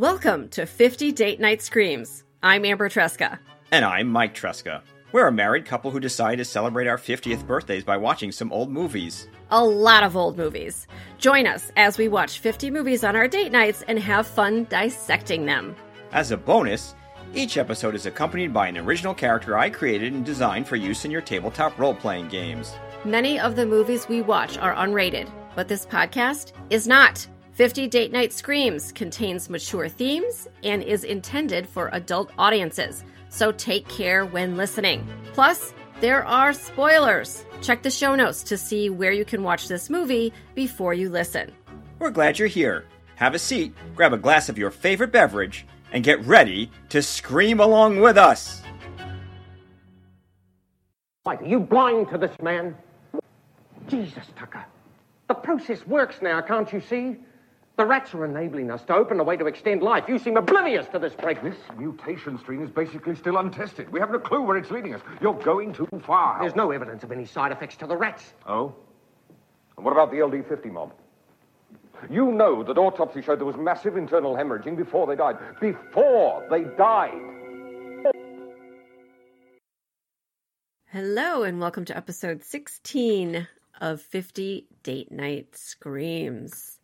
Welcome to 50 Date Night Screams. I'm Amber Tresca. And I'm Mike Tresca. We're a married couple who decide to celebrate our 50th birthdays by watching some old movies. A lot of old movies. Join us as we watch 50 movies on our date nights and have fun dissecting them. As a bonus, each episode is accompanied by an original character I created and designed for use in your tabletop role playing games. Many of the movies we watch are unrated, but this podcast is not. 50 Date Night Screams contains mature themes and is intended for adult audiences, so take care when listening. Plus, there are spoilers. Check the show notes to see where you can watch this movie before you listen. We're glad you're here. Have a seat, grab a glass of your favorite beverage, and get ready to scream along with us. Mike, Are you blind to this man? Jesus, Tucker. The process works now, can't you see? The rats are enabling us to open a way to extend life. You seem oblivious to this break. This mutation strain is basically still untested. We haven't a clue where it's leading us. You're going too far. There's no evidence of any side effects to the rats. Oh? And what about the LD50 mob? You know that autopsy showed there was massive internal hemorrhaging before they died. Before they died! Hello, and welcome to episode 16 of 50 Date Night Screams.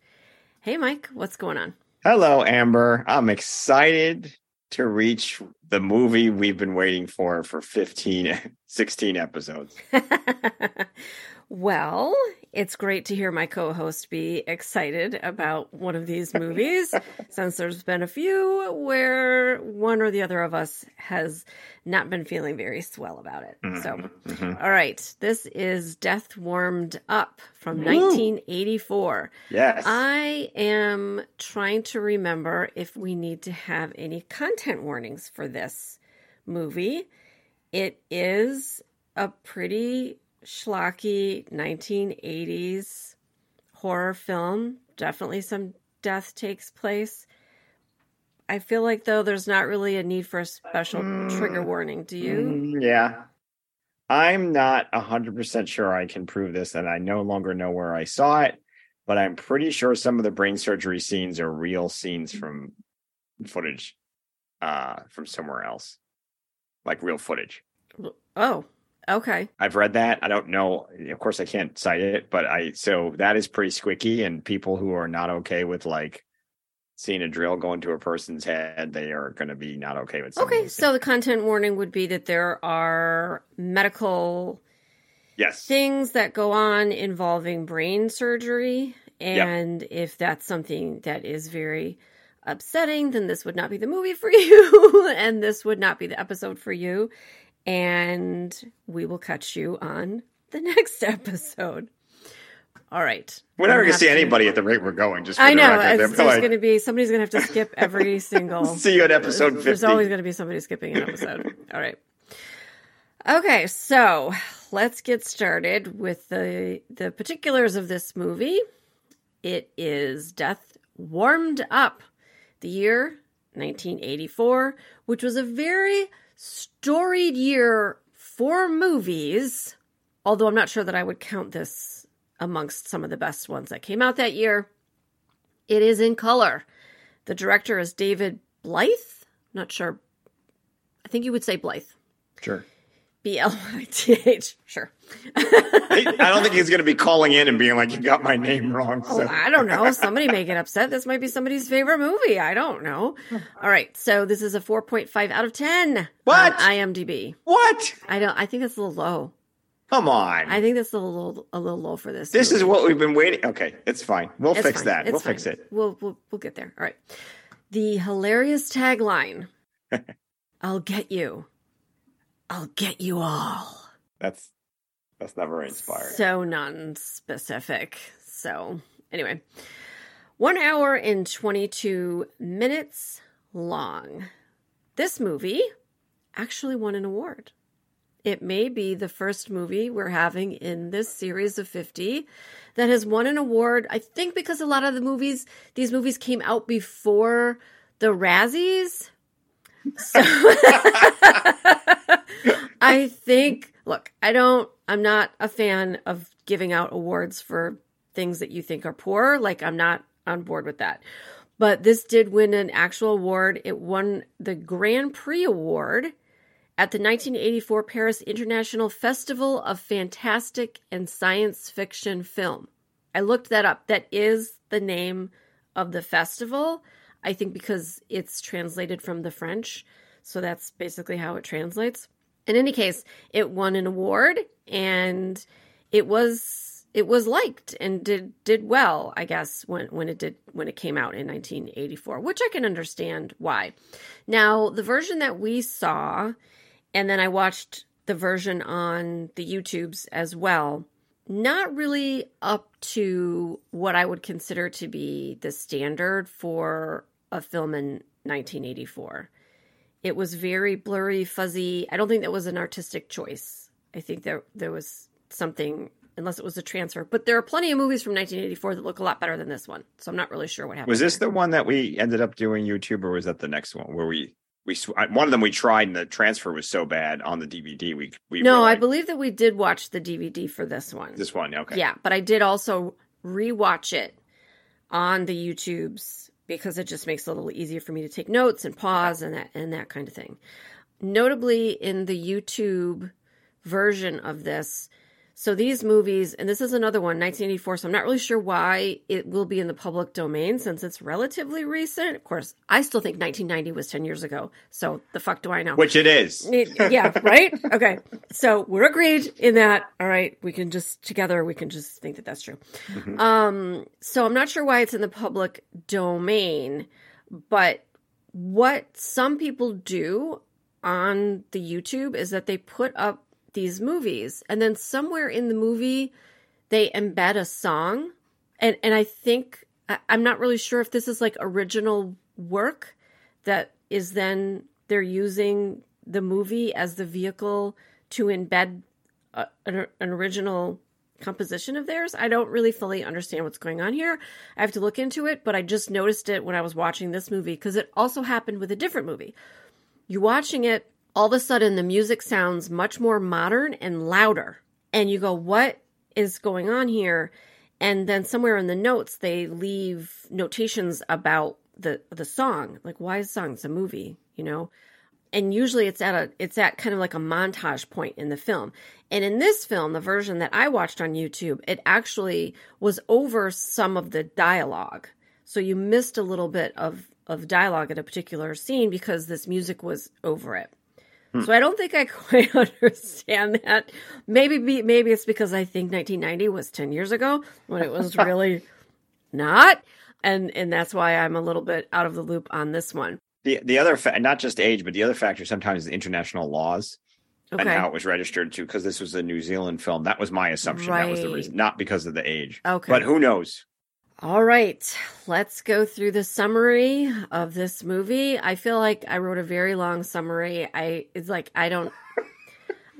Hey, Mike, what's going on? Hello, Amber. I'm excited to reach the movie we've been waiting for for 15, 16 episodes. well, it's great to hear my co host be excited about one of these movies since there's been a few where one or the other of us has not been feeling very swell about it. Mm-hmm, so, mm-hmm. All right, this is Death Warmed Up from Ooh. 1984. Yes. I am trying to remember if we need to have any content warnings for this movie. It is a pretty schlocky 1980s horror film. Definitely some death takes place. I feel like though there's not really a need for a special mm, trigger warning. Do you? Mm, yeah. I'm not 100% sure I can prove this and I no longer know where I saw it, but I'm pretty sure some of the brain surgery scenes are real scenes from footage uh from somewhere else. Like real footage. Oh, Okay. I've read that. I don't know. Of course, I can't cite it, but I so that is pretty squicky. And people who are not okay with like seeing a drill go into a person's head, they are going to be not okay with. Okay, so the content warning would be that there are medical yes things that go on involving brain surgery, and yep. if that's something that is very upsetting, then this would not be the movie for you, and this would not be the episode for you and we will catch you on the next episode. All right. We're never going to see anybody at the rate we're going. Just I know. There's going to be somebody's going to have to skip every single. see you at episode 50. There's always going to be somebody skipping an episode. All right. Okay, so let's get started with the the particulars of this movie. It is Death Warmed Up, the year 1984, which was a very storied year for movies, although I'm not sure that I would count this amongst some of the best ones that came out that year. It is in color. The director is David Blyth. Not sure. I think you would say Blythe. Sure. B L I T H. Sure. I don't think he's going to be calling in and being like, "You got my name wrong." Oh, so. Oh, I don't know. Somebody may get upset. This might be somebody's favorite movie. I don't know. All right, so this is a four point five out of ten. What? On IMDb. What? I don't. I think that's a little low. Come on. I think that's a little a little low for this. This movie. is what we've been waiting. Okay, it's fine. We'll it's fix fine. that. It's we'll fine. fix it. We'll, we'll we'll get there. All right. The hilarious tagline. I'll get you. I'll get you all. That's that's never inspired. So non-specific. So anyway, one hour and twenty-two minutes long. This movie actually won an award. It may be the first movie we're having in this series of 50 that has won an award. I think because a lot of the movies, these movies came out before the Razzies. So I think, look, I don't, I'm not a fan of giving out awards for things that you think are poor. Like, I'm not on board with that. But this did win an actual award. It won the Grand Prix Award at the 1984 Paris International Festival of Fantastic and Science Fiction Film. I looked that up. That is the name of the festival. I think because it's translated from the French. So that's basically how it translates. In any case, it won an award and it was it was liked and did did well, I guess, when when it did when it came out in 1984, which I can understand why. Now, the version that we saw and then I watched the version on the YouTubes as well. Not really up to what I would consider to be the standard for a film in 1984. It was very blurry, fuzzy. I don't think that was an artistic choice. I think there there was something unless it was a transfer. But there are plenty of movies from 1984 that look a lot better than this one. So I'm not really sure what happened. Was this there. the one that we ended up doing YouTube, or was that the next one where we we one of them we tried and the transfer was so bad on the DVD we we no really, I believe that we did watch the DVD for this one this one okay yeah but I did also rewatch it on the YouTubes because it just makes it a little easier for me to take notes and pause and that and that kind of thing. Notably in the YouTube version of this so these movies, and this is another one, 1984. So I'm not really sure why it will be in the public domain since it's relatively recent. Of course, I still think 1990 was 10 years ago. So the fuck do I know? Which it is. It, yeah, right? Okay. So we're agreed in that. All right. We can just, together, we can just think that that's true. Mm-hmm. Um, so I'm not sure why it's in the public domain, but what some people do on the YouTube is that they put up these movies and then somewhere in the movie they embed a song and and I think I'm not really sure if this is like original work that is then they're using the movie as the vehicle to embed a, an, an original composition of theirs. I don't really fully understand what's going on here. I have to look into it, but I just noticed it when I was watching this movie because it also happened with a different movie. You're watching it all of a sudden the music sounds much more modern and louder. And you go, what is going on here? And then somewhere in the notes, they leave notations about the the song. Like, why is the song? It's a movie, you know? And usually it's at a it's at kind of like a montage point in the film. And in this film, the version that I watched on YouTube, it actually was over some of the dialogue. So you missed a little bit of of dialogue at a particular scene because this music was over it. Hmm. So I don't think I quite understand that. Maybe maybe it's because I think 1990 was 10 years ago when it was really not, and and that's why I'm a little bit out of the loop on this one. The the other fa- not just age, but the other factor sometimes is international laws. Okay. And how it was registered to, because this was a New Zealand film. That was my assumption. Right. That was the reason, not because of the age. Okay. But who knows? All right, let's go through the summary of this movie. I feel like I wrote a very long summary. I it's like I don't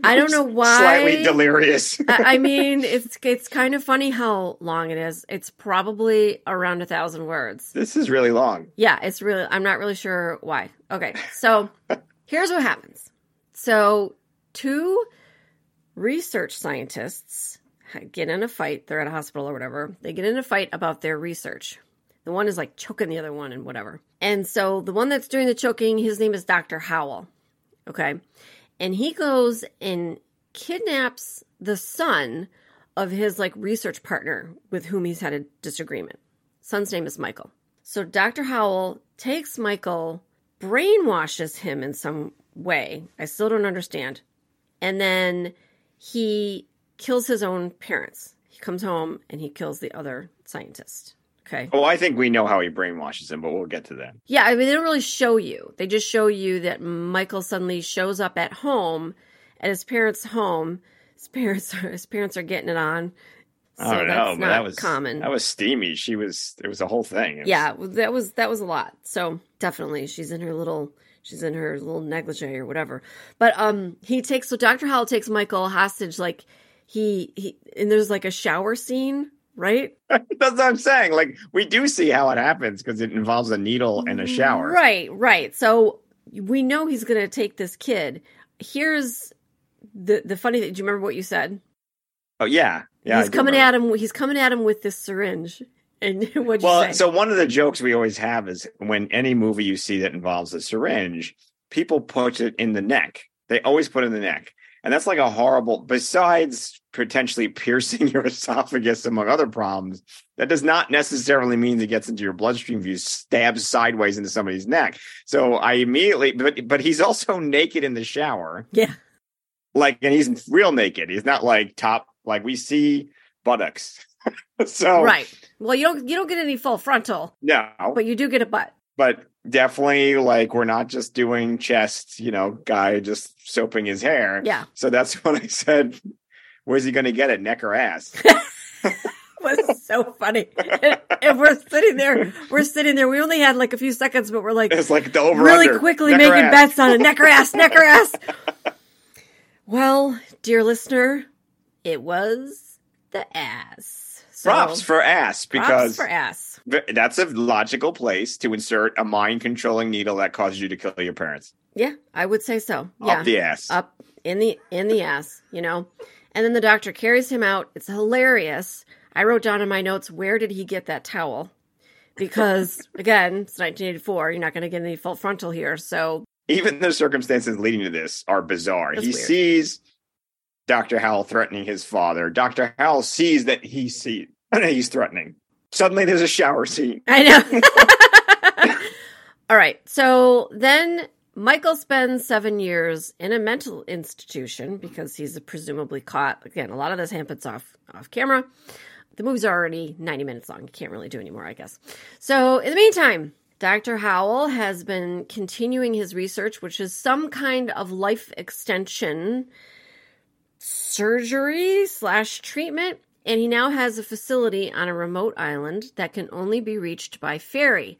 I don't know why. Slightly delirious. I, I mean, it's it's kind of funny how long it is. It's probably around a thousand words. This is really long. Yeah, it's really. I'm not really sure why. Okay, so here's what happens. So two research scientists get in a fight. They're at a hospital or whatever. They get in a fight about their research. The one is like choking the other one and whatever. And so the one that's doing the choking, his name is Dr. Howell. Okay. And he goes and kidnaps the son of his like research partner with whom he's had a disagreement. Son's name is Michael. So Dr. Howell takes Michael, brainwashes him in some way. I still don't understand. And then he kills his own parents. He comes home and he kills the other scientist. Okay. Oh, I think we know how he brainwashes him, but we'll get to that. Yeah, I mean, they don't really show you. They just show you that Michael suddenly shows up at home, at his parents' home. His parents are his parents are getting it on. So oh no, but that was common. That was steamy. She was. It was a whole thing. Was, yeah, that was that was a lot. So definitely, she's in her little she's in her little negligee or whatever. But um, he takes so Doctor Howell takes Michael hostage like he he and there's like a shower scene right? That's what I'm saying. Like we do see how it happens because it involves a needle and a shower. Right, right. So we know he's going to take this kid. Here's the the funny thing. Do you remember what you said? Oh yeah, yeah. He's coming remember. at him. He's coming at him with this syringe, And what'd you Well, say? so one of the jokes we always have is when any movie you see that involves a syringe, people put it in the neck. They always put it in the neck. And that's like a horrible, besides potentially piercing your esophagus, among other problems, that does not necessarily mean it gets into your bloodstream if you stab sideways into somebody's neck. So I immediately, but, but he's also naked in the shower. yeah. Like, and he's real naked. He's not like top, like we see buttocks. so, Right. Well, you don't you don't get any full frontal, no, but you do get a butt. but definitely like we're not just doing chest, you know, guy just soaping his hair. Yeah. So that's what I said. Where's he going to get it, neck or ass? was so funny. And, and we're sitting there, we're sitting there. We only had like a few seconds, but we're like It's like the over really under, quickly neck making bets on a neck or ass, neck or ass. Well, dear listener, it was the ass. So, Props for ass props because for ass. That's a logical place to insert a mind controlling needle that causes you to kill your parents Yeah, I would say so. Yeah, up the ass. up in the in the ass, you know. And then the doctor carries him out. It's hilarious. I wrote down in my notes where did he get that towel? Because again, it's 1984. You're not going to get any full frontal here. So Even the circumstances leading to this are bizarre. That's he weird. sees Dr. Howell threatening his father. Dr. Howell sees that he see he's threatening. Suddenly there's a shower scene. I know. All right. So then Michael spends seven years in a mental institution because he's presumably caught. Again, a lot of this happens off off camera. The movie's already 90 minutes long. You can't really do anymore, I guess. So in the meantime, Dr. Howell has been continuing his research, which is some kind of life extension surgery slash treatment. And he now has a facility on a remote island that can only be reached by ferry.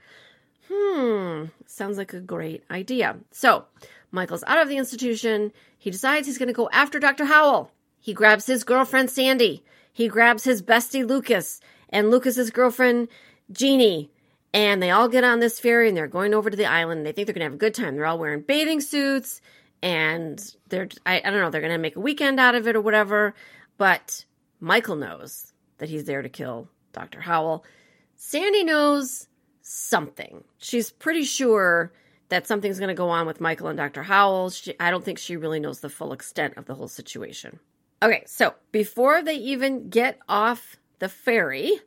Hmm, sounds like a great idea. So, Michael's out of the institution. He decides he's going to go after Dr. Howell. He grabs his girlfriend, Sandy. He grabs his bestie, Lucas, and Lucas's girlfriend, Jeannie. And they all get on this ferry and they're going over to the island. They think they're going to have a good time. They're all wearing bathing suits and they're, I, I don't know, they're going to make a weekend out of it or whatever. But Michael knows that he's there to kill Dr. Howell. Sandy knows something. She's pretty sure that something's going to go on with Michael and Dr. Howell. She, I don't think she really knows the full extent of the whole situation. Okay, so before they even get off the ferry,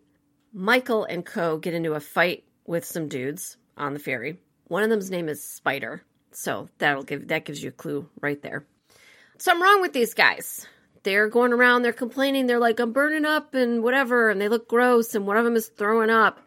Michael and Co get into a fight with some dudes on the ferry. One of them's name is Spider, so that'll give that gives you a clue right there. So I'm wrong with these guys. They're going around, they're complaining, they're like, I'm burning up and whatever, and they look gross, and one of them is throwing up.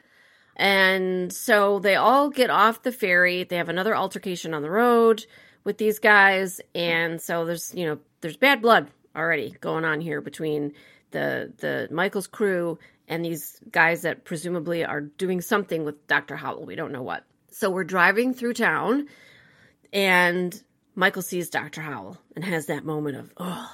And so they all get off the ferry. They have another altercation on the road with these guys. And so there's, you know, there's bad blood already going on here between the the Michael's crew and these guys that presumably are doing something with Dr. Howell. We don't know what. So we're driving through town and Michael sees Dr. Howell and has that moment of, oh.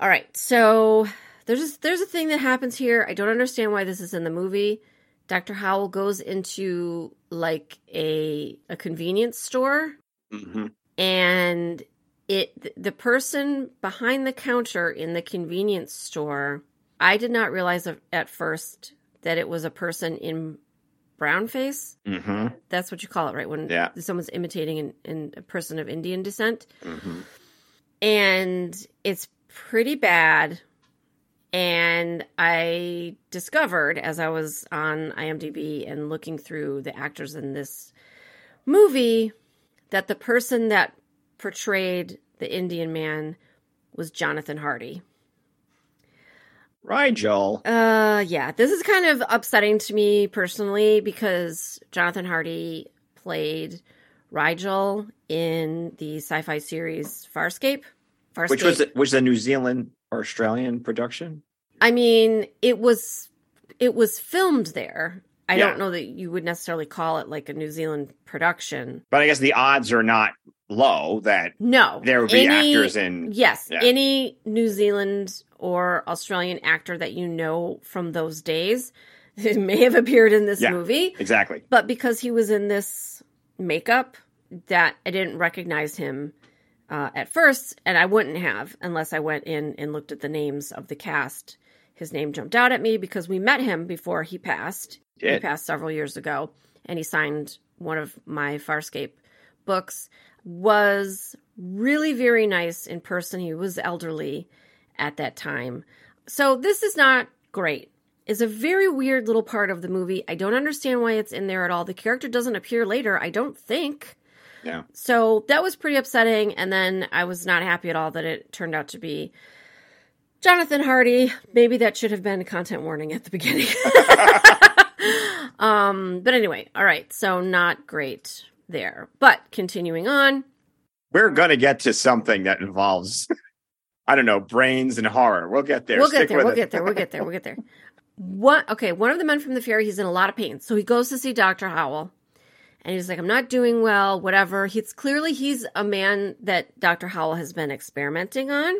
All right. So there's a, there's a thing that happens here. I don't understand why this is in the movie. Dr. Howell goes into like a a convenience store hmm and it the person behind the counter in the convenience store i did not realize at first that it was a person in brown face hmm that's what you call it right when Yeah. someone's imitating an, an, a person of indian descent hmm and it's pretty bad. And i discovered as i was on imdb and looking through the actors in this movie that the person that portrayed the indian man was jonathan hardy. Rygel. Uh yeah this is kind of upsetting to me personally because jonathan hardy played Rygel in the sci-fi series farscape farscape Which was which was a New Zealand or Australian production? I mean, it was it was filmed there. I Yeah. don't know that you would necessarily call it like a New Zealand production. But I guess the odds are not low that No, there would be any- actors in. Yes, Yeah. any New Zealand or Australian actor that you know from those days may have appeared in this Yeah. movie, Exactly. but because he was in this makeup, that I didn't recognize him uh, at first, and I wouldn't have unless I went in and looked at the names of the cast his name jumped out at me because we met him before he passed. He Did. passed several years ago, and he signed one of my Farscape books. Was really very nice in person. He was elderly at that time. So this is not great. Is a very weird little part of the movie. I don't understand why it's in there at all. The character doesn't appear later, I don't think. Yeah. So that was pretty upsetting. And then I was not happy at all that it turned out to be Jonathan Hardy. Maybe that should have been a content warning at the beginning. um, but anyway, all right. So not great there. But continuing on. We're gonna get to something that involves, I don't know, brains and horror. We'll get there. We'll Stick get there. We'll get there. We'll get there. We'll get there. What? Okay, one of the men from the ferry, he's in a lot of pain, so he goes to see Doctor Howell, and he's like, "I'm not doing well. Whatever." He's clearly he's a man that Doctor Howell has been experimenting on,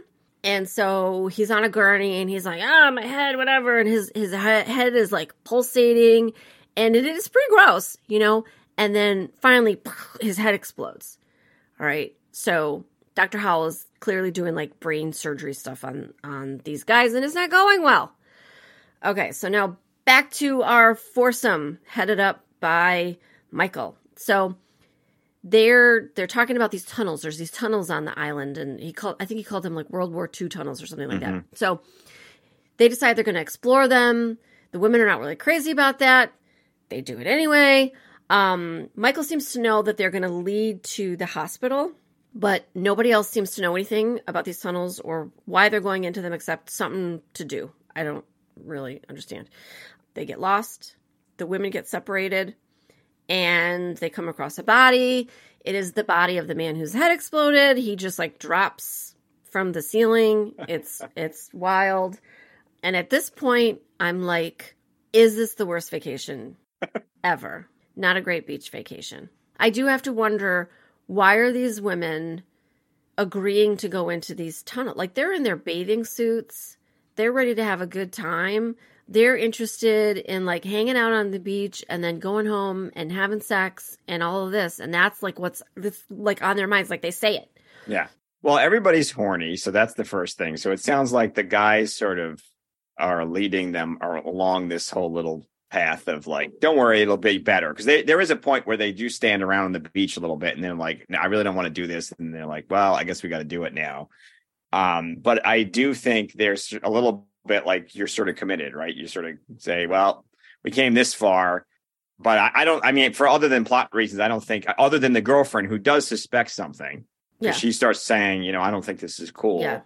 and so he's on a gurney, and he's like, "Ah, my head, whatever," and his his head is like pulsating, and it is pretty gross, you know. And then finally, his head explodes. All right, so Dr. Howell is clearly doing like brain surgery stuff on on these guys, and it's not going well. Okay, so now back to our foursome headed up by Michael. So they're they're talking about these tunnels. There's these tunnels on the island, and he called I think he called them like World War II tunnels or something like that. So they decide they're going to explore them. The women are not really crazy about that. They do it anyway. Um, Michael seems to know that they're going to lead to the hospital, but nobody else seems to know anything about these tunnels or why they're going into them except something to do. I don't really understand. They get lost. The women get separated and they come across a body. It is the body of the man whose head exploded. He just like drops from the ceiling. It's it's wild. And at this point, I'm like, is this the worst vacation ever? Not a great beach vacation. I do have to wonder why are these women agreeing to go into these tunnels? Like they're in their bathing suits. They're ready to have a good time. They're interested in like hanging out on the beach and then going home and having sex and all of this. And that's like what's this like on their minds. Like they say it. Yeah. Well, everybody's horny, so that's the first thing. So it sounds like the guys sort of are leading them along this whole little path of like, don't worry, it'll be better. Because there is a point where they do stand around on the beach a little bit, and they're like, no, I really don't want to do this, and they're like, well, I guess we got to do it now. Um, but I do think there's a little bit like you're sort of committed, right? You sort of say, well, we came this far. But I, I don't. I mean, for other than plot reasons, I don't think. Other than the girlfriend who does suspect something, Yeah. she starts saying, you know, I don't think this is cool. Yeah.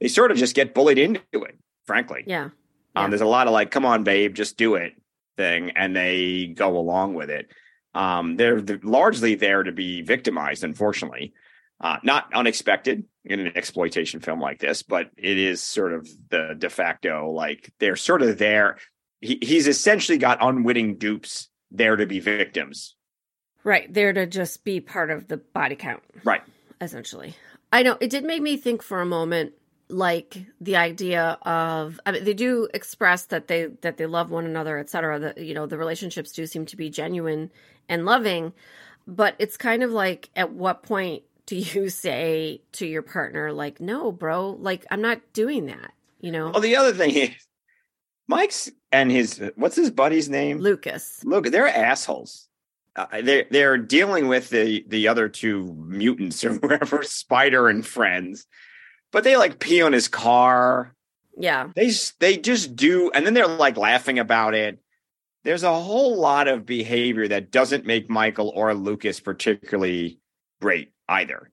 They sort of just get bullied into it, frankly. Yeah. Um, Yeah. there's a lot of like, come on, babe, just do it thing, and they go along with it. Um, they're, they're largely there to be victimized, unfortunately. Uh, not unexpected in an exploitation film like this, but it is sort of the de facto, like they're sort of there. He, he's essentially got unwitting dupes there to be victims. Right. There to just be part of the body count. Right. essentially. I know it did make me think for a moment like the idea of I mean they do express that they that they love one another etc that you know the relationships do seem to be genuine and loving but it's kind of like at what point do you say to your partner like no bro like I'm not doing that you know Well, the other thing is, Mike's and his what's his buddy's name? Lucas Look, they're assholes. Uh, they're they're dealing with the the other two mutants or whatever, Spider and friends, but they like pee on his car. yeah They they just do, and then they're like laughing about it. There's a whole lot of behavior that doesn't make Michael or Lucas particularly great either.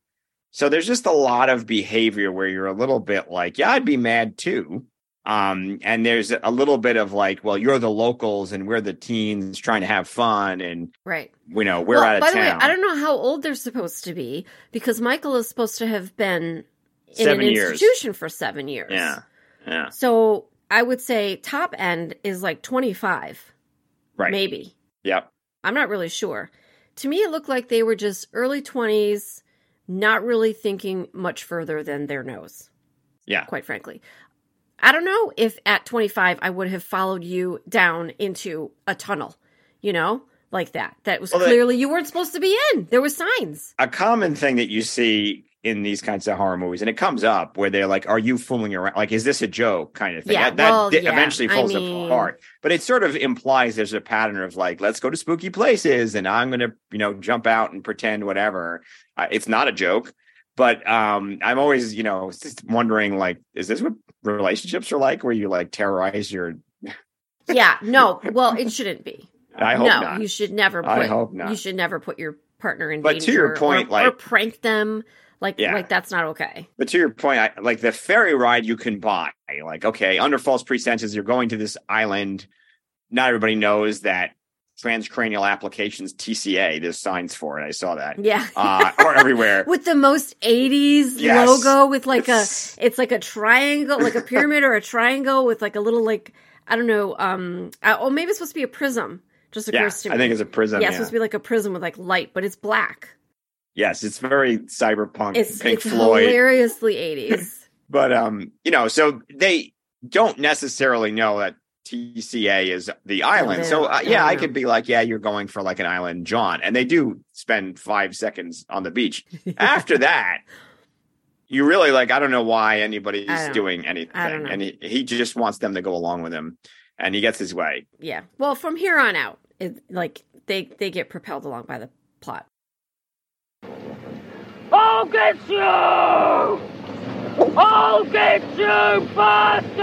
So there's just a lot of behavior where you're a little bit like, yeah, I'd be mad too. Um, and there's a little bit of like, well, you're the locals and we're the teens trying to have fun, and right you know we're Well, out of by town. the way I don't know how old they're supposed to be because Michael is supposed to have been in Seven an years. institution for seven years Yeah, yeah, So I would say top end is like 25, right. maybe. Yep. I'm not really sure. To me, it looked like they were just early 20s, not really thinking much further than their nose, Yeah. quite frankly. I don't know if at 25 I would have followed you down into a tunnel, you know, like that. That was Well, that- clearly you weren't supposed to be in. There were signs. a common thing that you see in these kinds of horror movies, and it comes up where they're like, "Are you fooling around? Like, is this a joke?" kind of thing. Yeah, that that well, yeah, eventually I falls mean- apart. But it sort of implies there's a pattern of like, "Let's go to spooky places," and I'm gonna, you know, jump out and pretend whatever. Uh, it's not a joke, but um, I'm always, you know, just wondering, like, is this what relationships are like, where you like terrorize your? Yeah, no. Well, it shouldn't be. I hope no, not. you should never. Put, I hope not. You should never put your partner in But danger. to your point, or, like- or prank them. Like, Yeah. like that's not okay. But to your point, I, like the ferry ride you can buy, like, okay, under false pretenses, you're going to this island. Not everybody knows that transcranial applications TCA, there's signs for it. I saw that. Yeah. Uh, or everywhere. with the most 80s Yes. logo with like It's- a it's like a triangle like a pyramid or a triangle with like a little like i don't know um uh, oh maybe it's supposed to be a prism just Yeah, occurs to me I think it's a prism. yeah, Yeah, it's supposed to be like a prism with like light but it's black yes, it's very cyberpunk, it's Pink it's Floyd. hilariously 80s But um, you know, so they don't necessarily know that TCA is the island. so uh, yeah, I could be like, yeah, you're going for like an island jaunt, and they do spend five seconds on the beach. After that, you really like. I don't know why anybody's doing anything, I don't know. and he, he just wants them to go along with him, and he gets his way. yeah well from here on out it like they they get propelled along by the plot I'll get you! I'll get you, bastard!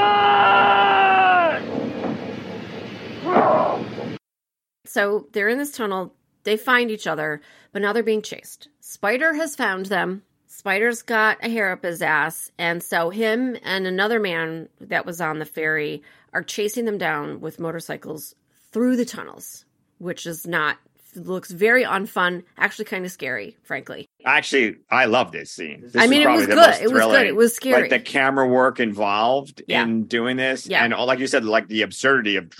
So they're in this tunnel. They find each other, but now they're being chased. Spider has found them. Spider's got a hair up his ass. And so him and another man that was on the ferry are chasing them down with motorcycles through the tunnels, which is not, looks very unfun, actually kind of scary, frankly. Actually, I love this scene. This I mean, it was good. It was good. It was scary. Like the camera work involved Yeah. in doing this, Yeah. and all, like you said, like the absurdity of,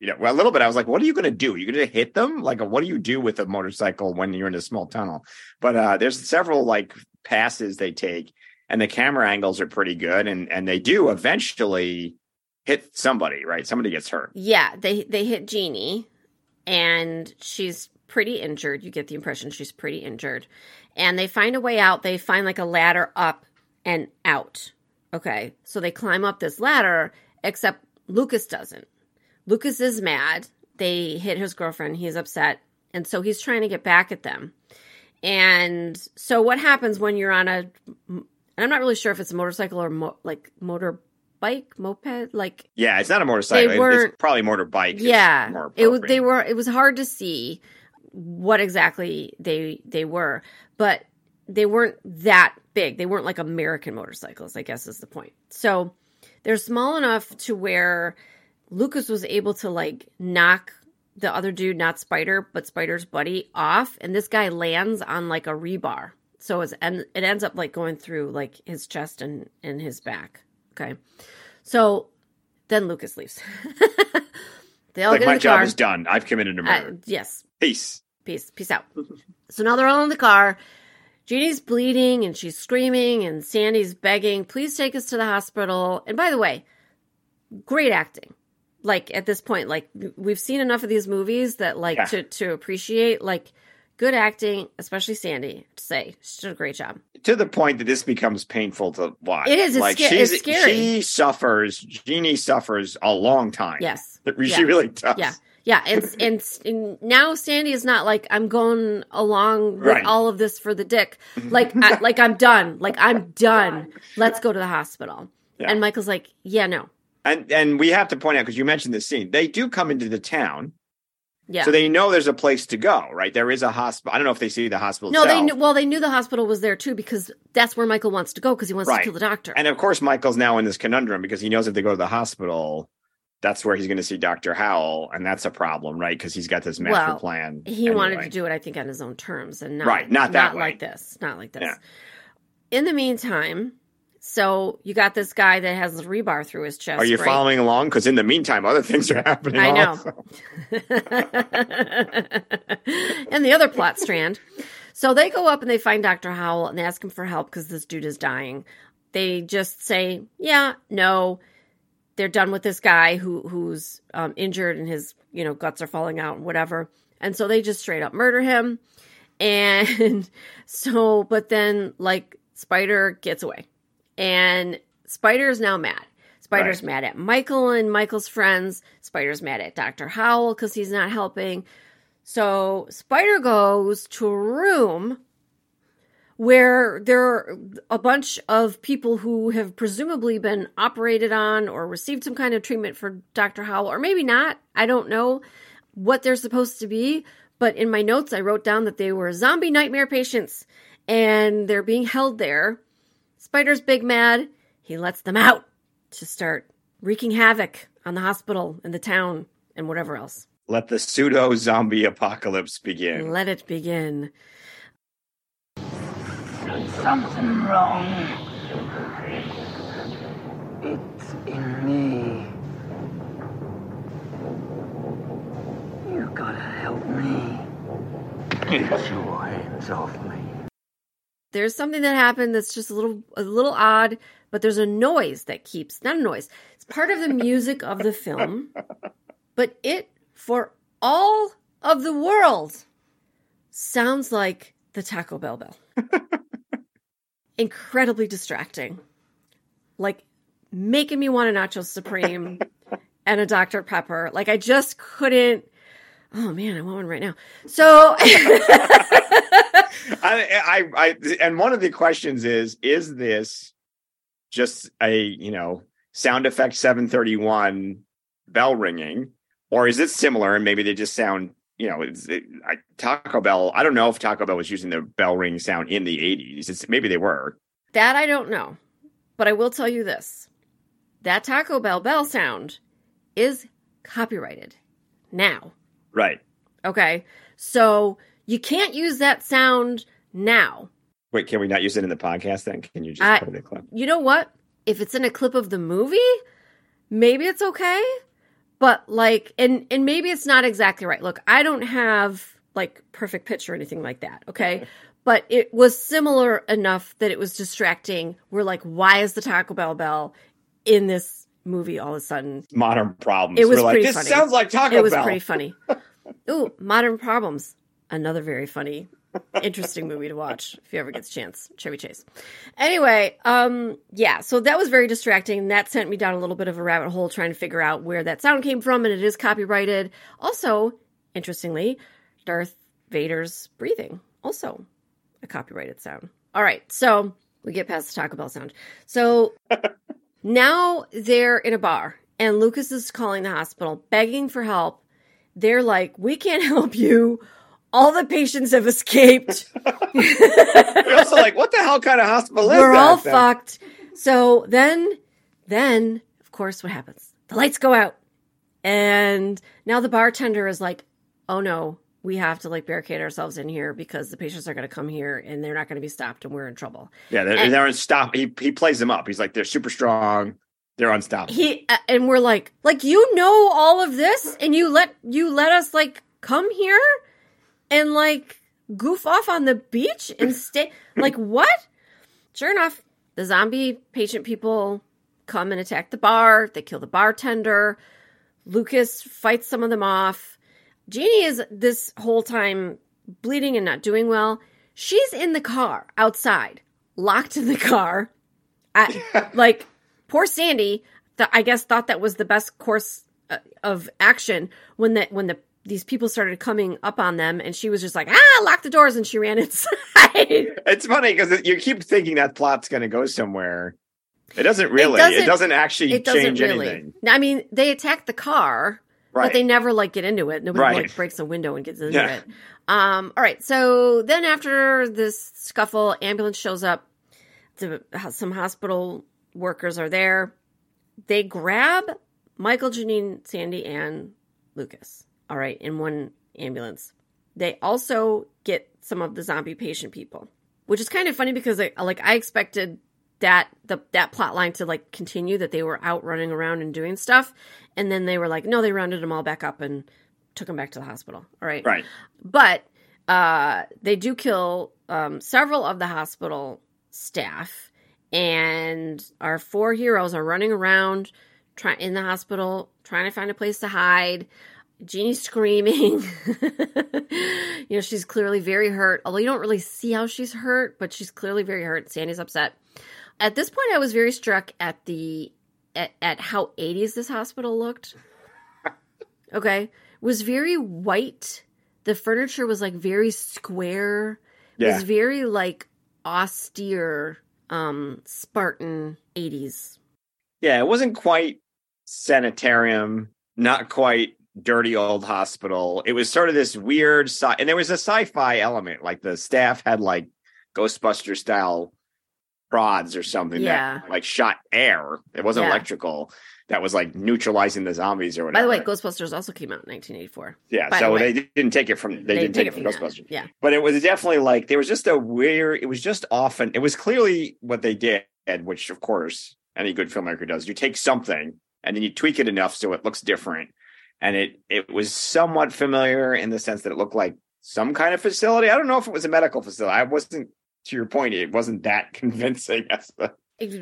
you know, well, a little bit. I was like, what are you going to do? You're going to hit them? Like, what do you do with a motorcycle when you're in a small tunnel? But uh there's several like passes they take, and the camera angles are pretty good, and and they do eventually hit somebody. Right, somebody gets hurt. Yeah, they they hit Jeannie, and she's pretty injured. You get the impression she's pretty injured, and they find a way out. They find like a ladder up and out. Okay, so they climb up this ladder, except Lucas doesn't. Lucas is mad. They hit his girlfriend. He's upset, and so he's trying to get back at them. And so, what happens when you're on a? And I'm not really sure if it's a motorcycle or mo- like motorbike, moped, like Yeah, it's not a motorcycle. They weren't- it's probably motorbike. yeah more it was they were it was hard to see what exactly they they were but they weren't that big. They weren't like american motorcycles i guess is the point. So they're small enough to where lucas was able to like knock the other dude not spider but spider's buddy off and this guy lands on like a rebar. So it's and it ends up like going through like his chest and and his back okay so then lucas leaves they all like get my in the job car is done. I've committed a uh, murder. yes Peace. peace peace out so now they're all in the car Jeannie's bleeding and she's screaming and Sandy's begging, please take us to the hospital. And by the way, great acting. Like at this point, like we've seen enough of these movies that like Yeah. to to appreciate like good acting, especially Sandy, to say she did a great job. to the point that this becomes painful to watch. It is, like sca- she's, scary. She suffers. Jeannie suffers a long time. Yes. she Yeah. really does. Yeah. Yeah, and, and and now Sandy is not like I'm going along with Right. all of this for the dick. Like I, like I'm done. Like I'm done. Let's go to the hospital. Yeah. And Michael's like, "Yeah, no. And and we have to point out because you mentioned this scene. They do come into the town, Yeah." so they know there's a place to go. Right, there is a hospital. I don't know if they see the hospital. no, they knew, well they knew the hospital was there too because that's where Michael wants to go because he wants Right. to kill the doctor. And of course, Michael's now in this conundrum because he knows if they go to the hospital, that's where he's going to see Doctor Howell, and that's a problem, right? Because he's got this master Well, plan. he wanted to do it, I think, on his own terms and not Right, not that way. like this, not like this. Yeah. In the meantime, so you got this guy that has a rebar through his chest. Are you right? following along? Because in the meantime, other things are happening. I know. and the other plot strand. So they go up and they find Dr. Howell and they ask him for help because this dude is dying. They just say, yeah, no. They're done with this guy who who's um, injured and his you know guts are falling out and whatever. And so they just straight up murder him. And so, but then like Spider gets away. And Spider is now mad. Spider's Right. mad at Michael and Michael's friends. Spider's mad at Dr. Howell because he's not helping. So Spider goes to a room where there are a bunch of people who have presumably been operated on or received some kind of treatment for Dr. Howell, or maybe not. I don't know what they're supposed to be, but in my notes, I wrote down that they were zombie nightmare patients and they're being held there. Spider's big mad. He lets them out to start wreaking havoc on the hospital and the town and whatever else. Let the pseudo zombie apocalypse begin. Let it begin. There's something wrong. It's in me. You gotta help me. Get your hands off me. There's something that happened that's just a little a little odd but there's a noise that keeps not a noise it's part of the music of the film but it for all of the world sounds like the taco bell bell. Incredibly distracting. Like making me want a nacho supreme and a dr pepper. Like i just couldn't oh man i want one right now so I, I, I, and one of the questions is: Is this just a you know sound effect seven thirty one bell ringing, or is it similar and maybe they just sound you know it's it, I, Taco Bell? I don't know if Taco Bell was using the bell ring sound in the eighties. It's maybe they were. That I don't know. But I will tell you this. That Taco Bell bell sound is copyrighted now. Right. Okay. So you can't use that sound now. Wait, can we not use it in the podcast then? Can you just I- put it in a clip? You know what? If it's in a clip of the movie, maybe it's okay. But like and and maybe it's not exactly right. Look, I don't have like perfect pitch or anything like that, okay? But it was similar enough that it was distracting. We're like, why is the Taco Bell bell in this movie all of a sudden? Modern problems. It was We're like, pretty this funny. sounds like Taco it was Bell. pretty funny. Ooh, Modern Problems. Another very funny, interesting movie to watch if you ever get a chance. Chevy Chase. Anyway, um, yeah, so that was very distracting. That sent me down a little bit of a rabbit hole trying to figure out where that sound came from, and it is copyrighted. Also, interestingly, Darth Vader's breathing, also a copyrighted sound. All right, so we get past the Taco Bell sound. So now they're in a bar, and Lucas is calling the hospital, begging for help. They're like, "We can't help you. All the patients have escaped. We're also like, what the hell kind of hospital is We're that? all fucked." So then, then of course, what happens? The lights go out, and now the bartender is like, "Oh no." We have to like barricade ourselves in here because the patients are going to come here and they're not going to be stopped and we're in trouble. Yeah, they're, And- they're unstoppable. He he plays them up. He's like, they're super strong. They're unstoppable. he uh, and we're like like you know all of this and you let you let us like come here and like goof off on the beach and stay like what sure enough the zombie patient people come and attack the bar they kill the bartender lucas fights some of them off jeannie is this whole time bleeding and not doing well she's in the car outside locked in the car I, like poor Sandy, th- I guess thought that was the best course uh, of action when that when the these people started coming up on them, and she was just like, ah, lock the doors, and she ran inside. It's funny because you keep thinking that plot's going to go somewhere. It doesn't really. It doesn't, doesn't- actually it doesn't change really. anything. I mean, they attacked the car, Right. but they never like get into it. Nobody Right. like breaks a window and gets into Yeah. it. Um, all right, so then after this scuffle, ambulance shows up. The, some hospital workers are there. They grab Michael, Janine, Sandy, and Lucas. All right, in one ambulance. They also get some of the zombie patient people, which is kind of funny because I, like I expected that the that plot line to like continue that they were out running around and doing stuff, and then they were like, no, they rounded them all back up and took them back to the hospital. All right, Right. but uh, they do kill um, several of the hospital staff, and our four heroes are running around try- in the hospital trying to find a place to hide. Jeannie's screaming. you know, she's clearly very hurt. Although you don't really see how she's hurt, but she's clearly very hurt. Sandy's upset. At this point, I was very struck at the at, at how 80s this hospital looked. Okay, was very white. The furniture was like very square. It Yeah. was very like austere, um, Spartan 80s. Yeah, it wasn't quite sanitarium, not quite dirty old hospital. It was sort of this weird sci and there was a sci-fi element. Like the staff had like Ghostbuster style prods or something Yeah. that like shot air. It wasn't Yeah. electrical. That was like neutralizing the zombies or whatever. By the way, Ghostbusters also came out in 1984. yeah, by so way. they didn't take it from they, didn't take, it from that. Ghostbusters. Yeah. But it was definitely like there was just a weird. It was just often. It was clearly what they did, which of course any good filmmaker does. You take something and then you tweak it enough so it looks different, and it it was somewhat familiar in the sense that it looked like some kind of facility. I don't know if it was a medical facility. I wasn't. To your point, it wasn't that convincing as the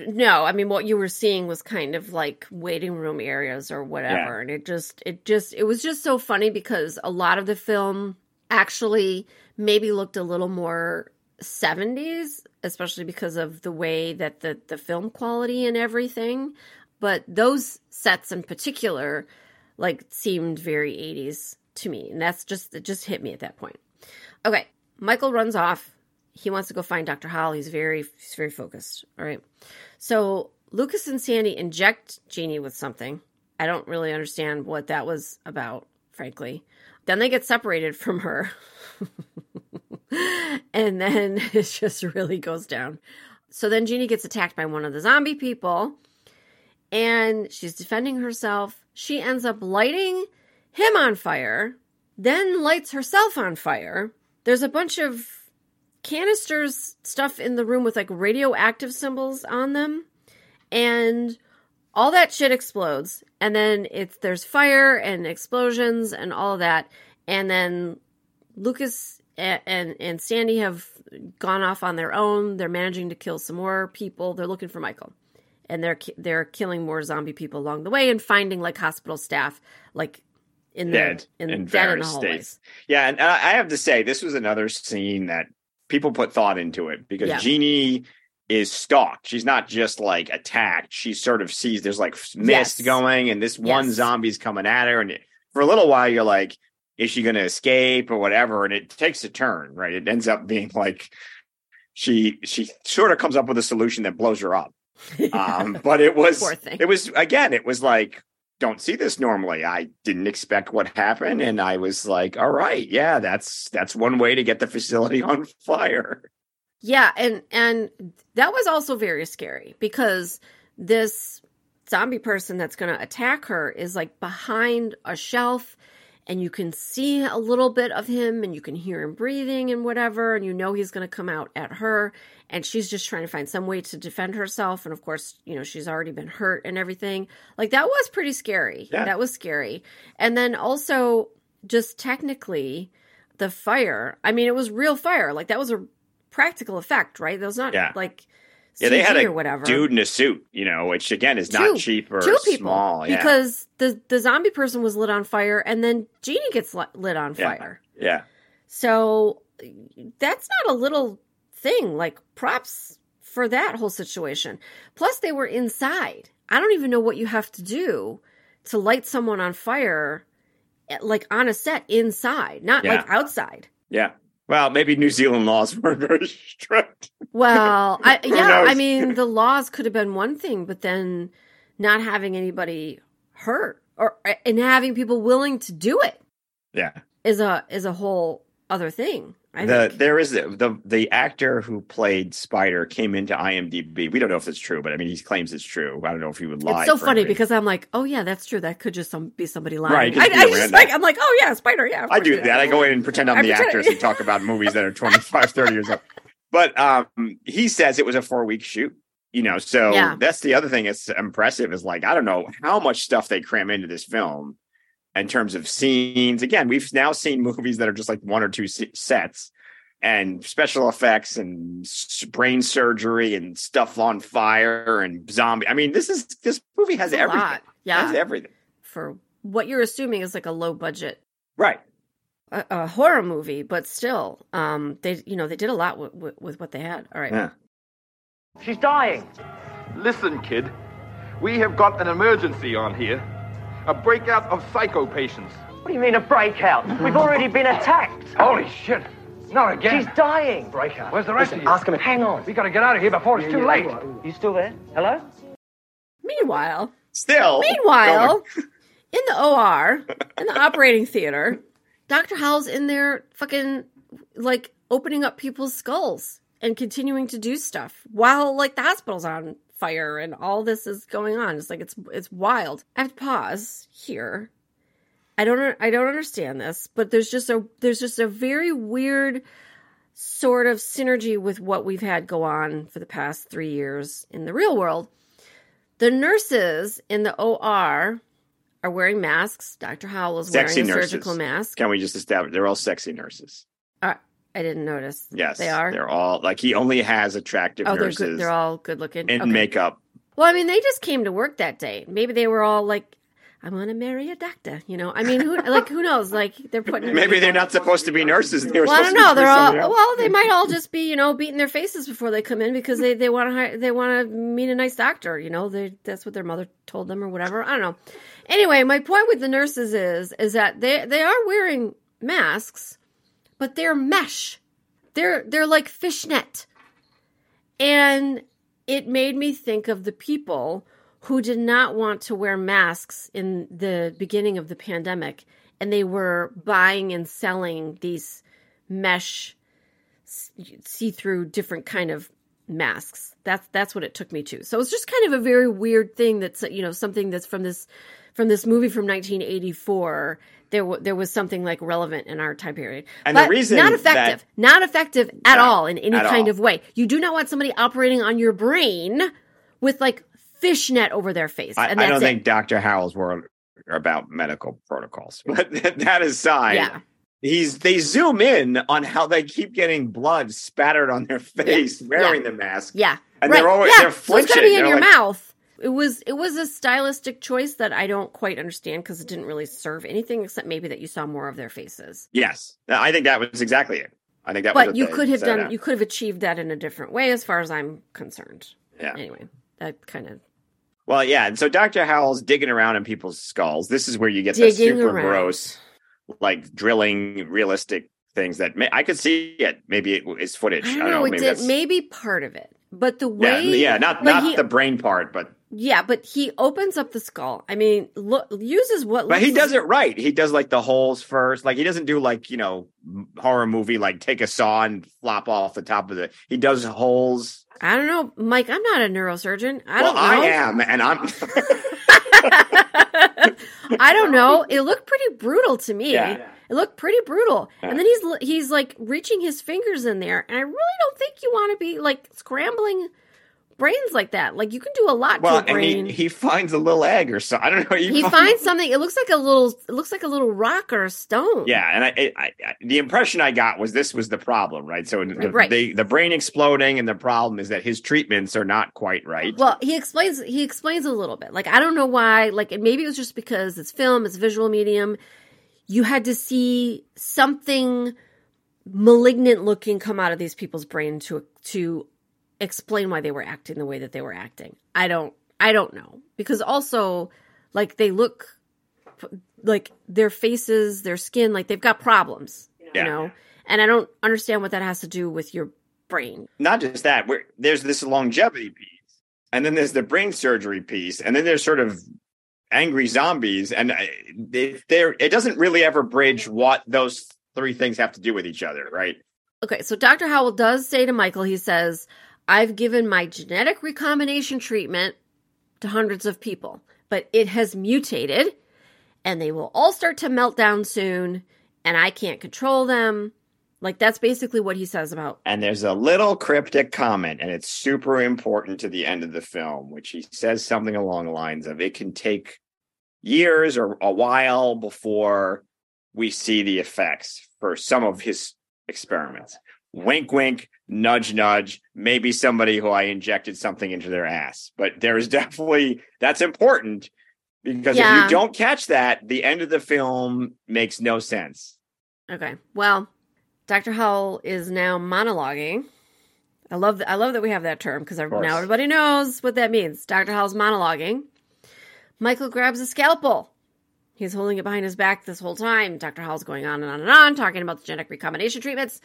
No, I mean what you were seeing was kind of like waiting room areas or whatever, and it just it just it was just so funny because a lot of the film actually maybe looked a little more 70s, especially because of the way that the the film quality and everything, but those sets in particular like seemed very 80s to me, and that's just it just hit me at that point. Okay, Michael runs off. He wants to go find Dr. Howell. He's very he's very focused. All right. So Lucas and Sandy inject Jeannie with something. I don't really understand what that was about, frankly. Then they get separated from her. and then it just really goes down. So then Jeannie gets attacked by one of the zombie people and she's defending herself. She ends up lighting him on fire, then lights herself on fire. There's a bunch of canisters stuff in the room with like radioactive symbols on them and all that shit explodes. And then it's there's fire and explosions and all that. And then lucas and, and and sandy have gone off on their own. They're managing to kill some more people. They're looking for michael. And they're they're killing more zombie people along the way and finding like hospital staff like in Dead the in, in dead in the various states. Yeah, and I I have to say, this was another scene that people put thought into it because Yeah. Jeannie is stalked. She's not just like attacked. She sort of sees there's like mist Yes. going, and this one zombie's coming at her. And for a little while, you're like, is she going to escape or whatever? And it takes a turn, right? It ends up being like she she sort of comes up with a solution that blows her up. Um, but it was it was again, it was like don't see this normally. I didn't expect what happened, and I was like, all right, yeah, that's that's one way to get the facility on fire. Yeah, and and that was also very scary because this zombie person that's going to attack her is like behind a shelf and you can see a little bit of him and you can hear him breathing and whatever and you know he's going to come out at her and she's just trying to find some way to defend herself and of course, you know, she's already been hurt and everything. Like that was pretty scary. Yeah. That was scary. And then also just technically the fire, I mean it was real fire. Like that was a practical effect, right? That was not Yeah. like Yeah, they had a whatever. dude in a suit, you know, which again is Two- not cheap or two people small. Yeah, because the the zombie person was lit on fire and then Jeannie gets lit, lit on Yeah. fire. yeah, So that's not a little thing. Like props for that whole situation. Plus they were inside. I don't even know what you have to do to light someone on fire eh, like on a set inside, not Yeah. like outside. yeah. Well, maybe New Zealand laws weren't very strict. Well, I, yeah, I mean, the laws could have been one thing, but then not having anybody hurt or and having people willing to do it Yeah, is a is a whole other thing. I the think. there is the, the the actor who played Spider came into IMDb. We don't know if it's true, but I mean, he claims it's true. I don't know if he would lie. It's so funny because I'm like, oh yeah, that's true. That could just some, be somebody lying. Right, I, I just like I'm like, oh yeah, Spider. Yeah, I do that. I go in and pretend I'm I the actress and talk about movies that are 25, 30 years old. But um, he says it was a four week shoot. You know, so Yeah. that's the other thing that's impressive is like I don't know how much stuff they cram into this film in terms of scenes. Again, we've now seen movies that are just like one or two sets and special effects and brain surgery and stuff on fire and zombie. I mean, this is this movie has It's a everything. lot. Yeah, Has everything. for what you're assuming is like a low budget Right. a, a horror movie, but still, um, they you know they did a lot with, with, with what they had. All right, Yeah. She's dying. Listen, kid. We have got an emergency on here. A breakout of psycho patients. What do you mean a breakout? We've already been attacked. Holy shit. Not again. She's dying. Breakout. Where's the rest of you? Ask him. Hang on. We gotta get out of here before it's too late. You still there? Hello? Meanwhile, Still. meanwhile, in the OR, in the operating theater, Doctor Howell's in there, fucking like opening up people's skulls and continuing to do stuff while like the hospital's on fire and all this is going on. It's like it's it's wild. I have to pause here. I don't I don't understand this, but there's just a there's just a very weird sort of synergy with what we've had go on for the past 3 years in the real world. The nurses in the OR are wearing masks. Dr. Howell is Sexy wearing a nurses. surgical mask. Can we just establish they're all sexy nurses? Uh, I didn't notice. Yes. they are. They're all like he only has attractive oh, they're nurses good. They're all good looking. in Okay. makeup. Well, I mean, they just came to work that day. Maybe they were all like, "I'm going to marry a doctor." You know, I mean, who like who knows? Like they're putting Maybe they're not supposed to be nurses. They were Well, I don't supposed know. to be They're all else. well. They might all just be, you know, beating their faces before they come in because they they want to they want to meet a nice doctor. You know, they that's what their mother told them or whatever. I don't know. Anyway, my point with the nurses is is that they they are wearing masks, but they're mesh. They're they're like fishnet, and it made me think of the people who did not want to wear masks in the beginning of the pandemic and they were buying and selling these mesh see-through different kind of masks. That's that's what it took me to. So it's just kind of a very weird thing that's you know something that's from this from this movie from 1984 there w- there was something like relevant in our time period And the But reason not that- effective not effective at No, all in any kind all. of way you do not want somebody operating on your brain with like fishnet over their face I, and I don't it. think Dr. Howell's were about medical protocols. But that aside, yeah he's they zoom in on how they keep getting blood spattered on their face wearing the mask. Yeah, And right. they're always- yeah. they're so it's gonna flinching. be in They're your like- mouth. It was it was a stylistic choice that I don't quite understand because it didn't really serve anything except maybe that you saw more of their faces. Yes. I think that was exactly it. I think that But you could have done out. you could have achieved that in a different way, as far as I'm concerned. Yeah. Anyway, that kind of Well, yeah. And so Dr. Howell's digging around in people's skulls. This is where you get the super around. gross, like drilling realistic things that may, I could see it. Maybe it is footage. I don't know. it maybe did maybe part of it, but the way yeah, not but not he- the brain part, but yeah, but he opens up the skull. I mean, look uses what but he does it right. He does like the holes first. Like he doesn't do like you know horror movie like take a saw and flop off the top of it. He does holes. I don't know, Mike. I'm not a neurosurgeon. I well, don't know. I am, and I'm. I don't know. It looked pretty brutal to me. Yeah. It looked pretty brutal. Yeah. And then he's he's like reaching his fingers in there, and I really don't think you want to be like scrambling brains like that. Like you can do a lot well, to a and brain. he, he finds a little egg or so. I don't know. he finds something. It looks like a little. It looks like a little rock or a stone. Yeah, and I, I, I, the impression I got was this was the problem, right? So the, Right. the the brain exploding, and the problem is that his treatments are not quite right. Well, he explains. He explains a little bit. Like I don't know why. Like maybe it was just because it's film, it's visual medium. You had to see something malignant looking come out of these people's brain to to explain why they were acting the way that they were acting. I don't. I don't know because also like they look like their faces, their skin, like they've got problems. Yeah. You know, and I don't understand what that has to do with your brain. not just that, there's this longevity piece, and then there's the brain surgery piece, and then there's sort of angry zombies, and they, there it doesn't really ever bridge what those three things have to do with each other, right? Okay, so Dr. Howell does say to Michael, he says, I've given my genetic recombination treatment to hundreds of people, but it has mutated and they will all start to melt down soon and I can't control them. Like, that's basically what he says about. And there's a little cryptic comment, and it's super important to the end of the film, which he says something along the lines of it can take years or a while before we see the effects for some of his experiments. Wink, wink, nudge, nudge. Maybe somebody who I injected something into their ass, but there is definitely that's important Because Yeah. if you don't catch that, the end of the film makes no sense. Okay. Well, Dr. Howell is now monologuing. I love that. I love that we have that term because now everybody knows what that means. Dr. Howell's monologuing. Michael grabs a scalpel. He's holding it behind his back this whole time. Dr. Howell's going on and on and on, talking about the genetic recombination treatments.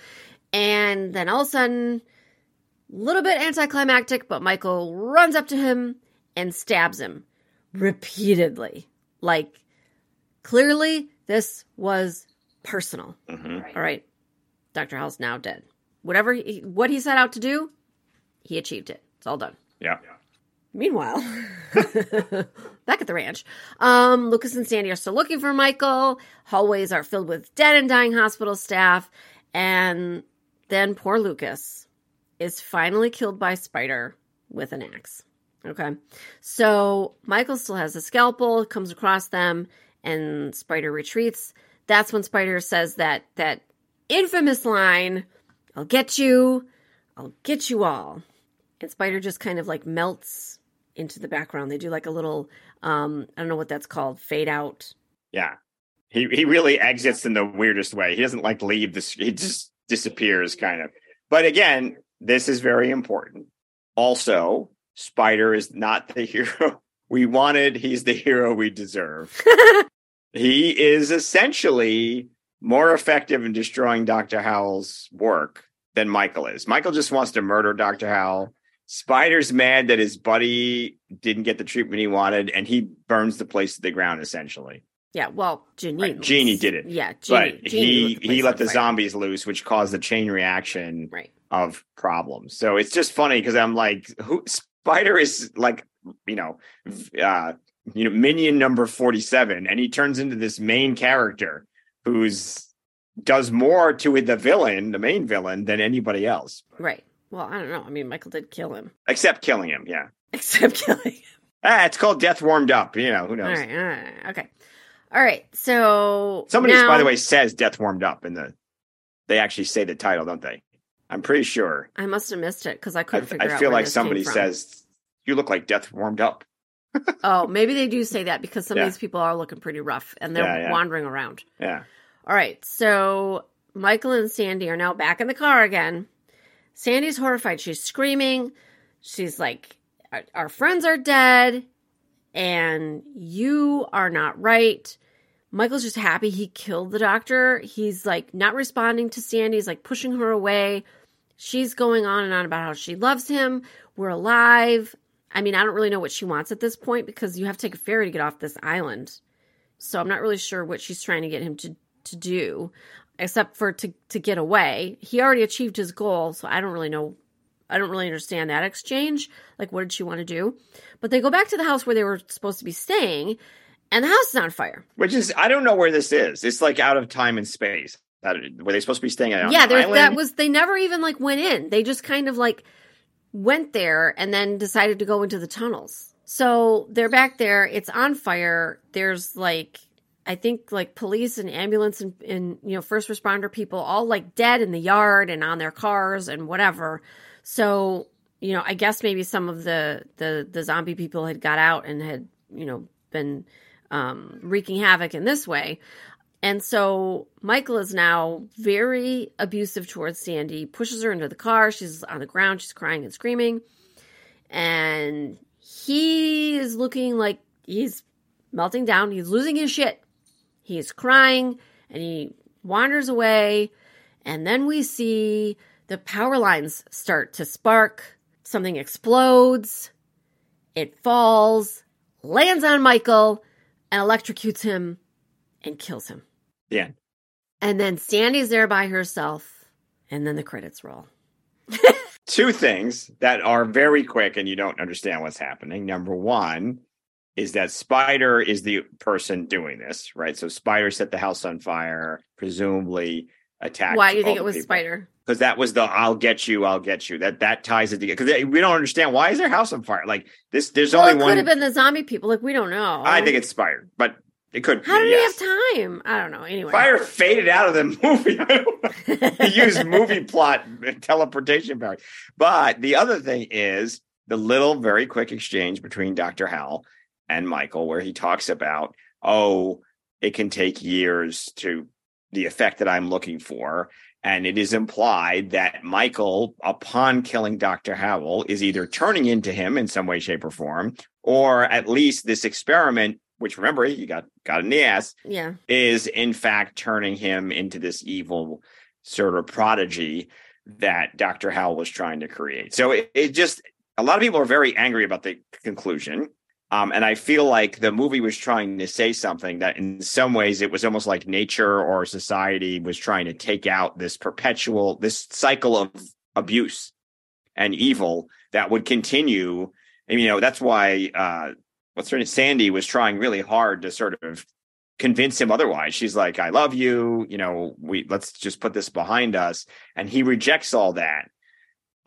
And then all of a sudden, a little bit anticlimactic, but Michael runs up to him and stabs him repeatedly. Like, clearly, this was personal. Mhm. All right. Dr. Howell's now dead. Whatever he, what he set out to do, he achieved it. It's all done. Yeah. Meanwhile, back at the ranch, um, Lucas and Sandy are still looking for Michael. Hallways are filled with dead and dying hospital staff. And then poor Lucas is finally killed by Spider with an axe. Okay. So Michael still has a scalpel, comes across them, and Spider retreats. That's when Spider says that that infamous line, I'll get you, I'll get you all. And Spider just kind of like melts into the background. They do like a little um I don't know what that's called, fade out. Yeah. He he really exits in the weirdest way. He doesn't like leave this he just disappears kind of. But again, this is very important. Also, Spider is not the hero we wanted, he's the hero we deserve. he is essentially more effective in destroying Dr. Howell's work than Michael is. Michael just wants to murder Dr. Howell. Spider's mad that his buddy didn't get the treatment he wanted, and he burns the place to the ground essentially. Yeah, well, Jeannie. Right, Jeannie did it. Yeah, Jeannie. but Jeannie he he let the fire. zombies loose, which caused the chain reaction Right. of problems. So it's just funny because I'm like, who Spider is like, you know, uh, you know, minion number forty seven, and he turns into this main character who's does more to the villain, the main villain, than anybody else, Right. Well, I don't know. I mean, Michael did kill him. except killing him. Yeah, Except killing him. ah, it's called Death Warmed Up. You know, who knows? right, all right, okay. All right. So Somebody, now- by the way, says Death Warmed Up in the. They actually say the title, don't they? I'm pretty sure. I must have missed it because I I, couldn't figure I out. feel like somebody says you look like death warmed up. Oh, maybe they do say that because some Yeah. of these people are looking pretty rough and they're Yeah, yeah. wandering around. Yeah. All right. So Michael and Sandy are now back in the car again. Sandy's horrified. She's screaming. She's like, "Our, our friends are dead, and you are not right." Michael's just happy he killed the doctor. He's like not responding to Sandy. He's like pushing her away. She's going on and on about how she loves him. We're alive. I mean, I don't really know what she wants at this point because you have to take a ferry to get off this island. So I'm not really sure what she's trying to get him to to do, except for to to get away. He already achieved his goal, so I don't really know. I don't really understand that exchange. Like, what did she want to do? But they go back to the house where they were supposed to be staying, and the house is on fire. Which is I don't know where this is. It's like out of time and space. That- Were they supposed to be staying at yeah, an there's island? that was they never even like went in. They just kind of like went there and then decided to go into the tunnels. So they're back there. It's on fire. There's like I think like police and ambulance and, and you know first responder people all like dead in the yard and on their cars and whatever. So you know I guess maybe some of the the the zombie people had got out and had you know been um, wreaking havoc in this way. And so Michael is now very abusive towards Sandy, pushes her into the car. She's on the ground, she's crying and screaming. And he is looking like he's melting down. He's losing his shit. He's crying and he wanders away. And then we see the power lines start to spark. Something explodes. It falls, lands on Michael, and electrocutes him and kills him. Yeah. And then Sandy's there by herself, and then the credits roll. Two things that are very quick and you don't understand what's happening. Number one is that Spider is the person doing this, right? So Spider set the house on fire, presumably attacked. Why do you think it was Spider? Because that was the "I'll get you, I'll get you." That that ties it together. Because we don't understand why is their house on fire. Like this, there's Well, it only could have been the zombie people. Like we don't know. I think it's Spider, but it could. How be, did yes. he have time? I don't know. Anyway, Fire faded out of the movie. He used movie plot teleportation power. But the other thing is the little, very quick exchange between Dr. Howell and Michael, where he talks about, oh, it can take years to the effect that I'm looking for. And it is implied that Michael, upon killing Dr. Howell, is either turning into him in some way, shape, or form, or at least this experiment, which remember, he got got in the ass, Yeah. is in fact turning him into this evil sort of prodigy that Dr. Howell was trying to create. So it, it just a lot of people are very angry about the conclusion. Um, and I feel like the movie was trying to say something that in some ways it was almost like nature or society was trying to take out this perpetual, this cycle of abuse and evil that would continue. And, you know, that's why, uh, what's her name? Sandy was trying really hard to sort of convince him otherwise. She's like, I love you. You know, we let's just put this behind us. And he rejects all that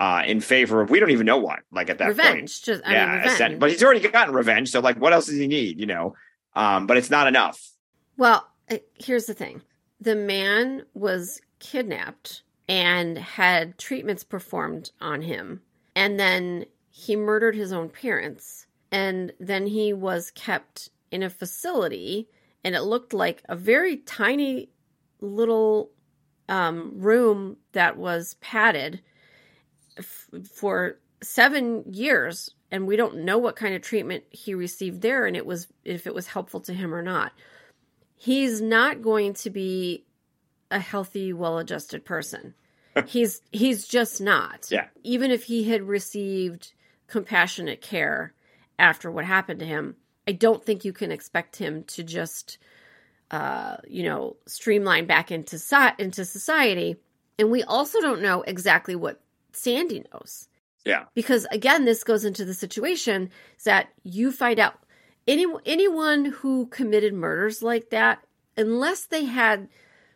uh, in favor of we don't even know what. Like at that point, revenge. Just I mean, revenge. but he's already gotten revenge. So like, what else does he need? You know, um, but it's not enough. Well, uh, here's the thing the man was kidnapped and had treatments performed on him. And then he murdered his own parents. And then he was kept in a facility. And it looked like a very tiny little um, room that was padded f- for seven years. And we don't know what kind of treatment he received there and it was if it was helpful to him or not he's not going to be a healthy well-adjusted person he's he's just not Yeah. even if he had received compassionate care after what happened to him i don't think you can expect him to just uh you know streamline back into so- into society and we also don't know exactly what sandy knows. Yeah. because again this goes into the situation that you find out any anyone who committed murders like that unless they had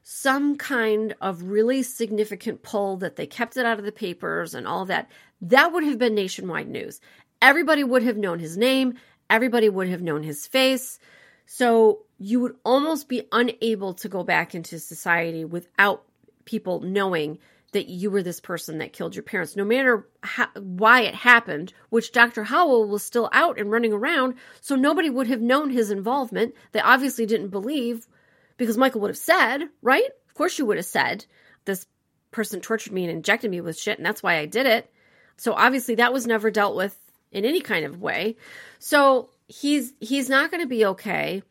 some kind of really significant pull that they kept it out of the papers and all that that would have been nationwide news. Everybody would have known his name. Everybody would have known his face. So you would almost be unable to go back into society without people knowing that you were this person that killed your parents, no matter how, why it happened, which Dr. Howell was still out and running around. So nobody would have known his involvement. They obviously didn't believe because Michael would have said, right? Of course you would have said, this person tortured me and injected me with shit, and that's why I did it. So obviously that was never dealt with in any kind of way. So he's he's not going to be okay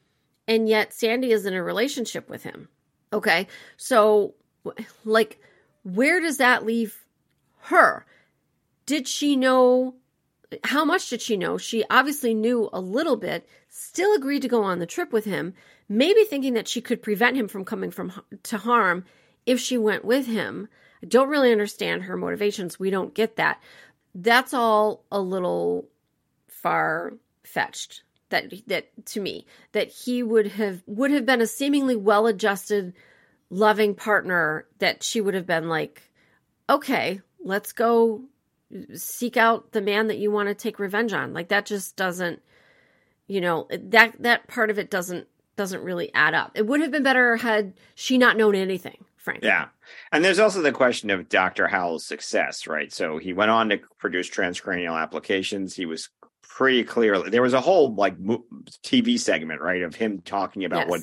and yet Sandy is in a relationship with him. Okay? So like where does that leave her? Did she know how much did she know? She obviously knew a little bit, still agreed to go on the trip with him, maybe thinking that she could prevent him from coming from to harm if she went with him. I don't really understand her motivations. We don't get that. That's all a little far fetched. That that to me that he would have would have been a seemingly well-adjusted loving partner that she would have been like, "Okay, let's go seek out the man that you want to take revenge on." Like that just doesn't you know, that that part of it doesn't doesn't really add up. It would have been better had she not known anything, frankly. Yeah. And there's also the question of Dr. Howell's success, right? So he went on to produce transcranial applications. He was pretty clearly there was a whole like TV segment, right, of him talking about Yes. what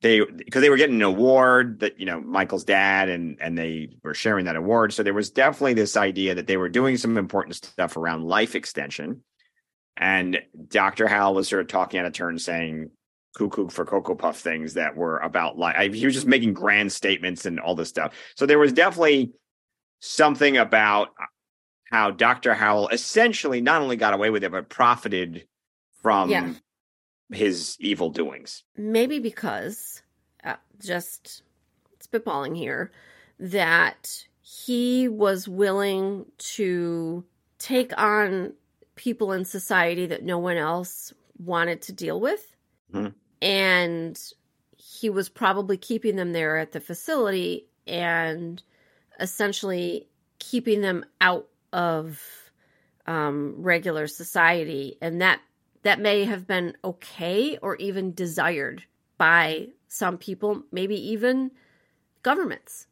they because they were getting an award that you know Michael's dad and and they were sharing that award. So there was definitely this idea that they were doing some important stuff around life extension. And Dr. Howell was sort of talking out of turn, saying cuckoo for cocoa puff things that were about life. He was just making grand statements and all this stuff. So there was definitely something about how Dr. Howell essentially not only got away with it, but profited from Yeah. his evil doings. maybe because uh, just spitballing here that he was willing to take on people in society that no one else wanted to deal with Mhm. and he was probably keeping them there at the facility and essentially keeping them out of um, regular society and that that may have been okay or even desired by some people, maybe even governments.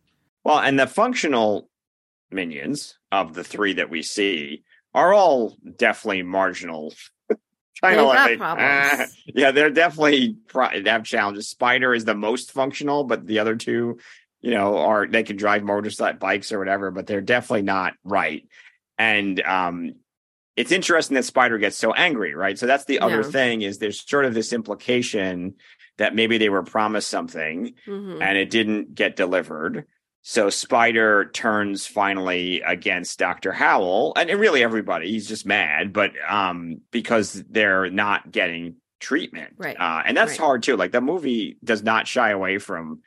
Well, and the functional minions of the three that we see are all definitely marginal kind of like problems. ah. yeah, they're definitely pro- they have challenges. Spider is the most functional, but the other two, you know, are they can drive motorcycle bikes or whatever, but they're definitely not right. And um, it's interesting that Spider gets so angry, right? So that's the other thing is there's sort of this implication that maybe they were promised something Mhm. and it didn't get delivered. So Spider turns finally against Dr. Howell and really everybody. He's just mad, but um because they're not getting treatment. Right. Uh, and that's Right. hard too. Like the movie does not shy away from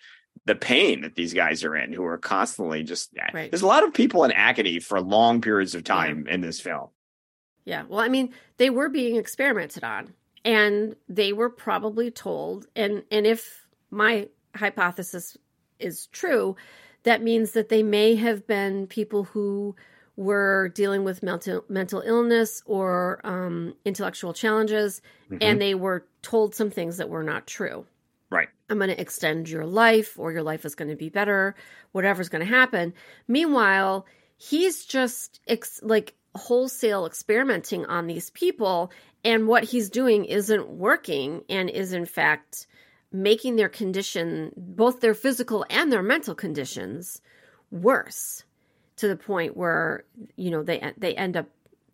the pain that these guys are in who are constantly just Right. there's a lot of people in agony for long periods of time in this film. Yeah. Well, I mean, they were being experimented on and they were probably told and and if my hypothesis is true, that means that they may have been people who were dealing with mental mental illness or um, intellectual challenges, and they were told some things that were not true. I'm going to extend your life, or your life is going to be better, whatever's going to happen. Meanwhile, he's just ex- like wholesale experimenting on these people, and what he's doing isn't working and is, in fact, making their condition, both their physical and their mental conditions, worse to the point where you know they they end up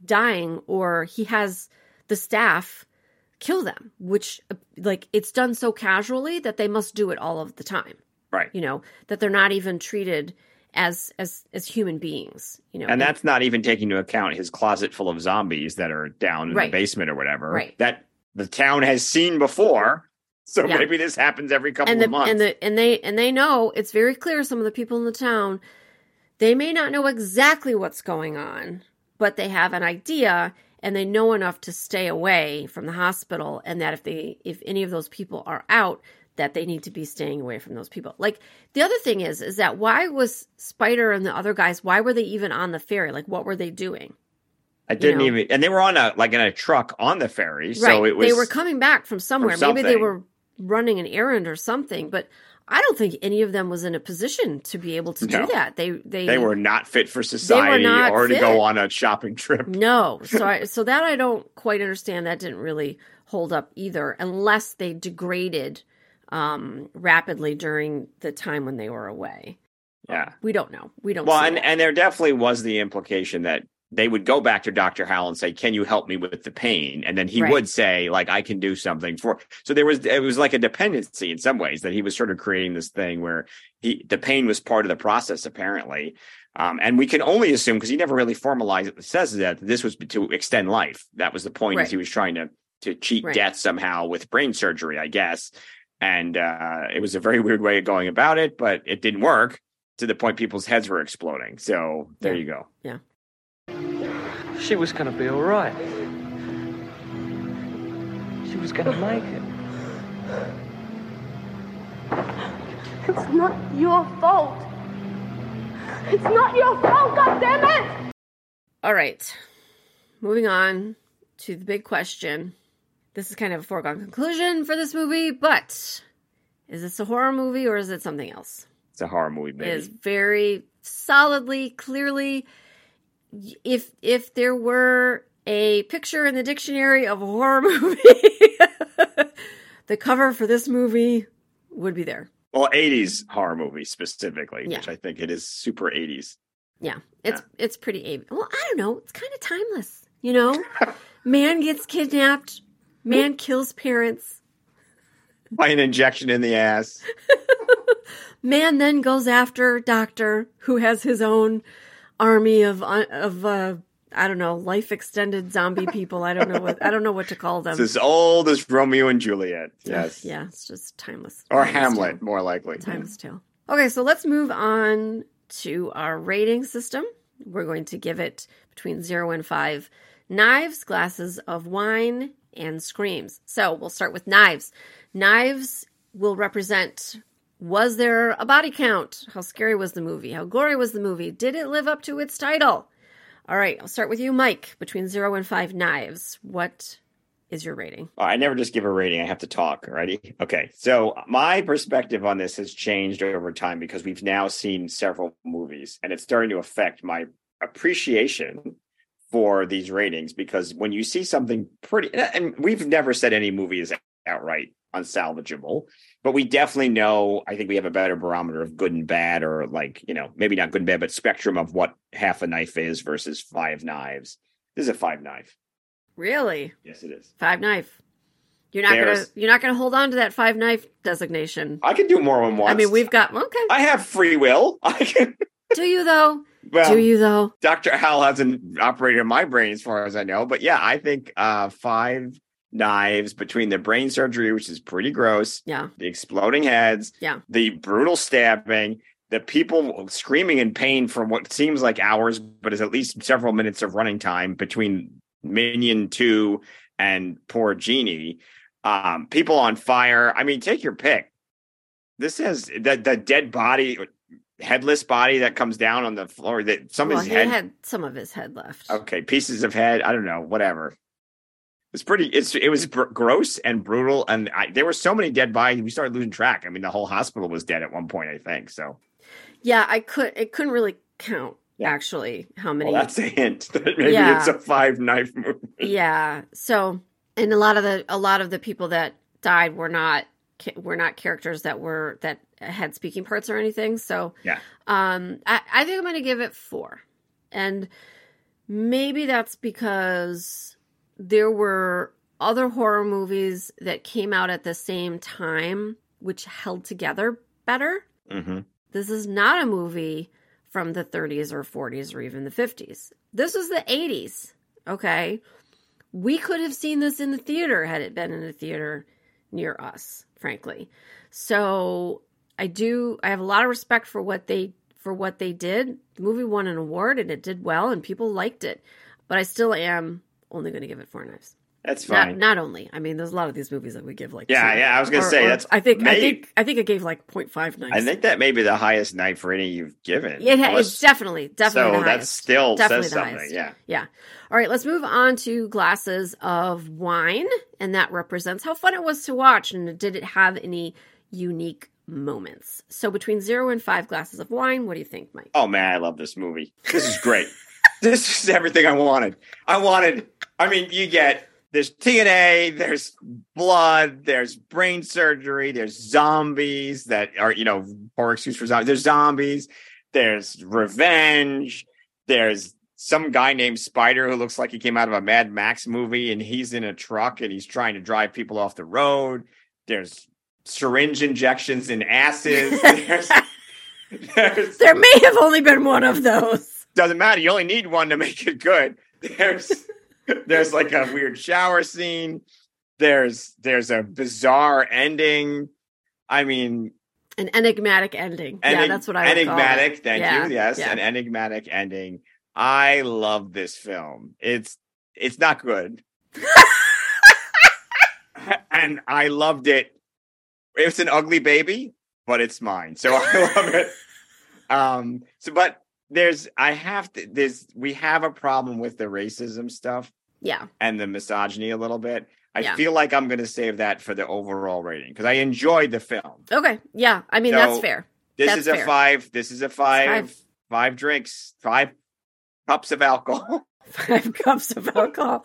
dying or he has the staff kill them which uh, like it's done so casually that they must do it all of the time Right. you know that they're not even treated as as as human beings you know And that's not even taking into account his closet full of zombies that are down in Right. the basement or whatever. Right. That the town has seen before. So Yeah. maybe this happens every couple and the of months. and the and they and they know it's very clear some of the people in the town they may not know exactly what's going on but they have an idea and they know enough to stay away from the hospital and that if they if any of those people are out that they need to be staying away from those people. Like the other thing is is that why was spider and the other guys why were they even on the ferry? Like what were they doing? I didn't know. even, and they were on a like in a truck on the ferry, so right. it was they were coming back from somewhere. Maybe they were running an errand or something but i don't think any of them was in a position to be able to No. do that they they they were not fit for society or to go on a shopping trip. no so I, so that i don't quite understand that didn't really hold up either unless they degraded um rapidly during the time when they were away Yeah. we don't know we don't Well, see and that. and there definitely was the implication that they would go back to Dr. Howell and say, "Can you help me with the pain?" And then he Right. would say, "Like I can do something for." So there was it was like a dependency in some ways that he was sort of creating this thing where he the pain was part of the process apparently. Um, and we can only assume because he never really formalized it, says that this was to extend life. That was the point. Right. Is he was trying to to cheat Right. death somehow with brain surgery, I guess. And uh, it was a very weird way of going about it, but it didn't work to the point people's heads were exploding. So there Yeah. you go. She was gonna be all right. She was gonna make it. It's not your fault. It's not your fault, goddammit! all right moving on to the big question this is kind of a foregone conclusion for this movie but is this a horror movie or is it something else It's a horror movie, baby. is very solidly, clearly. If if there were a picture in the dictionary of a horror movie, the cover for this movie would be there. Well, 80s horror movie specifically, Yeah. which I think it is super 80s. Yeah, it's it's pretty. A- Well, I don't know. It's kind of timeless, you know. Man gets kidnapped. Man kills parents. By an injection in the ass. Man then goes after Doctor, who has his own army of uh, of uh, I don't know life extended zombie people. I don't know what I don't know what to call them. It's as old as Romeo and Juliet. Yes. Yeah, it's just timeless. Or timeless Hamlet, tale. more likely. Timeless tale. Okay, so let's move on to our rating system. We're going to give it between zero and five knives, glasses of wine, and screams. So we'll start with knives. Knives will represent was there a body count? How scary was the movie? How gory was the movie? Did it live up to its title? All right, I'll start with you, Mike. Between zero and five knives, what is your rating? I never just give a rating. I have to talk. Ready? Okay. So my perspective on this has changed over time because we've now seen several movies and it's starting to affect my appreciation for these ratings because when you see something pretty, and we've never said any movie is outright unsalvageable, but we definitely know. I think we have a better barometer of good and bad, or like you know, maybe not good and bad, but spectrum of what half a knife is versus five knives. This is a five knife. Really? Yes, it is. Five knife. You're not There's- gonna you're not gonna hold on to that five knife designation. I can do more than once. I mean, we've got okay. I have free will. I can. Do you though? Well, Do you though? Dr. Howell hasn't operated in my brain as far as I know, but yeah, I think uh five knives between the brain surgery, which is pretty gross, Yeah. the exploding heads, Yeah. the brutal stabbing, the people screaming in pain for what seems like hours, but is at least several minutes of running time between Minion 2 and poor Jeannie. Um, people on fire. I mean, take your pick. This has the the dead body, headless body that comes down on the floor. That some Well, of his he head had some of his head left. okay pieces of head i don't know whatever it's pretty it's it was br- gross and brutal and I, there were so many dead bodies we started losing track i mean the whole hospital was dead at one point i think so Yeah, I could. It couldn't really count Yeah. actually how many. well that's a hint that maybe Yeah. it's a five knife movie yeah. So, and a lot of the a lot of the people that died were not were not characters that were that had speaking parts or anything. So, Yeah. Um, I, I think I'm going to give it four, and maybe that's because there were other horror movies that came out at the same time which held together better. hmm This is not a movie from the 30s or 40s or even the 50s. This was the 80s. Okay. We could have seen this in the theater had it been in a theater near us, frankly. So I do I have a lot of respect for what they for what they did. The movie won an award and it did well and people liked it. But I still am only going to give it four knives. that's Not, fine not only. I mean, there's a lot of these movies that we give like Yeah, two. yeah, I was gonna Or- say, or that's I think I think I think it gave like 0.5 knives. i think that may be the highest knife rating you've given It ha- Unless- it's definitely, definitely so that still Definitely says something highest. yeah Yeah. All right, let's move on to glasses of wine, and that represents how fun it was to watch, and did it have any unique moments? So between zero and five glasses of wine, what do you think, Mike? Oh man, I love this movie. This is great. this is everything I wanted. I wanted. I mean, you get there's TNA, there's blood, there's brain surgery, there's zombies that are you know poor excuse for zombies. There's zombies. There's revenge. There's some guy named Spider who looks like he came out of a Mad Max movie, and he's in a truck and he's trying to drive people off the road. There's syringe injections in asses. There's, there's There may have only been one of those. doesn't matter. You only need one to make it good. There's there's like a weird shower scene. There's there's a bizarre ending. I mean, An enigmatic ending. yeah, that's what I would call enigmatic. Thank Yeah, you. Yes, yeah. an enigmatic ending. I love this film. It's it's not good, and I loved it. It's an ugly baby, but it's mine, so I love it. Um. So, but there's I have to. There's we have a problem with the racism stuff Yeah. and the misogyny a little bit. I Yeah. feel like I'm going to save that for the overall rating because I enjoyed the film. Okay. Yeah. I mean, that's fair. This That's is a fair. five. This is a five, five. five. drinks, five cups of alcohol. Five cups of alcohol.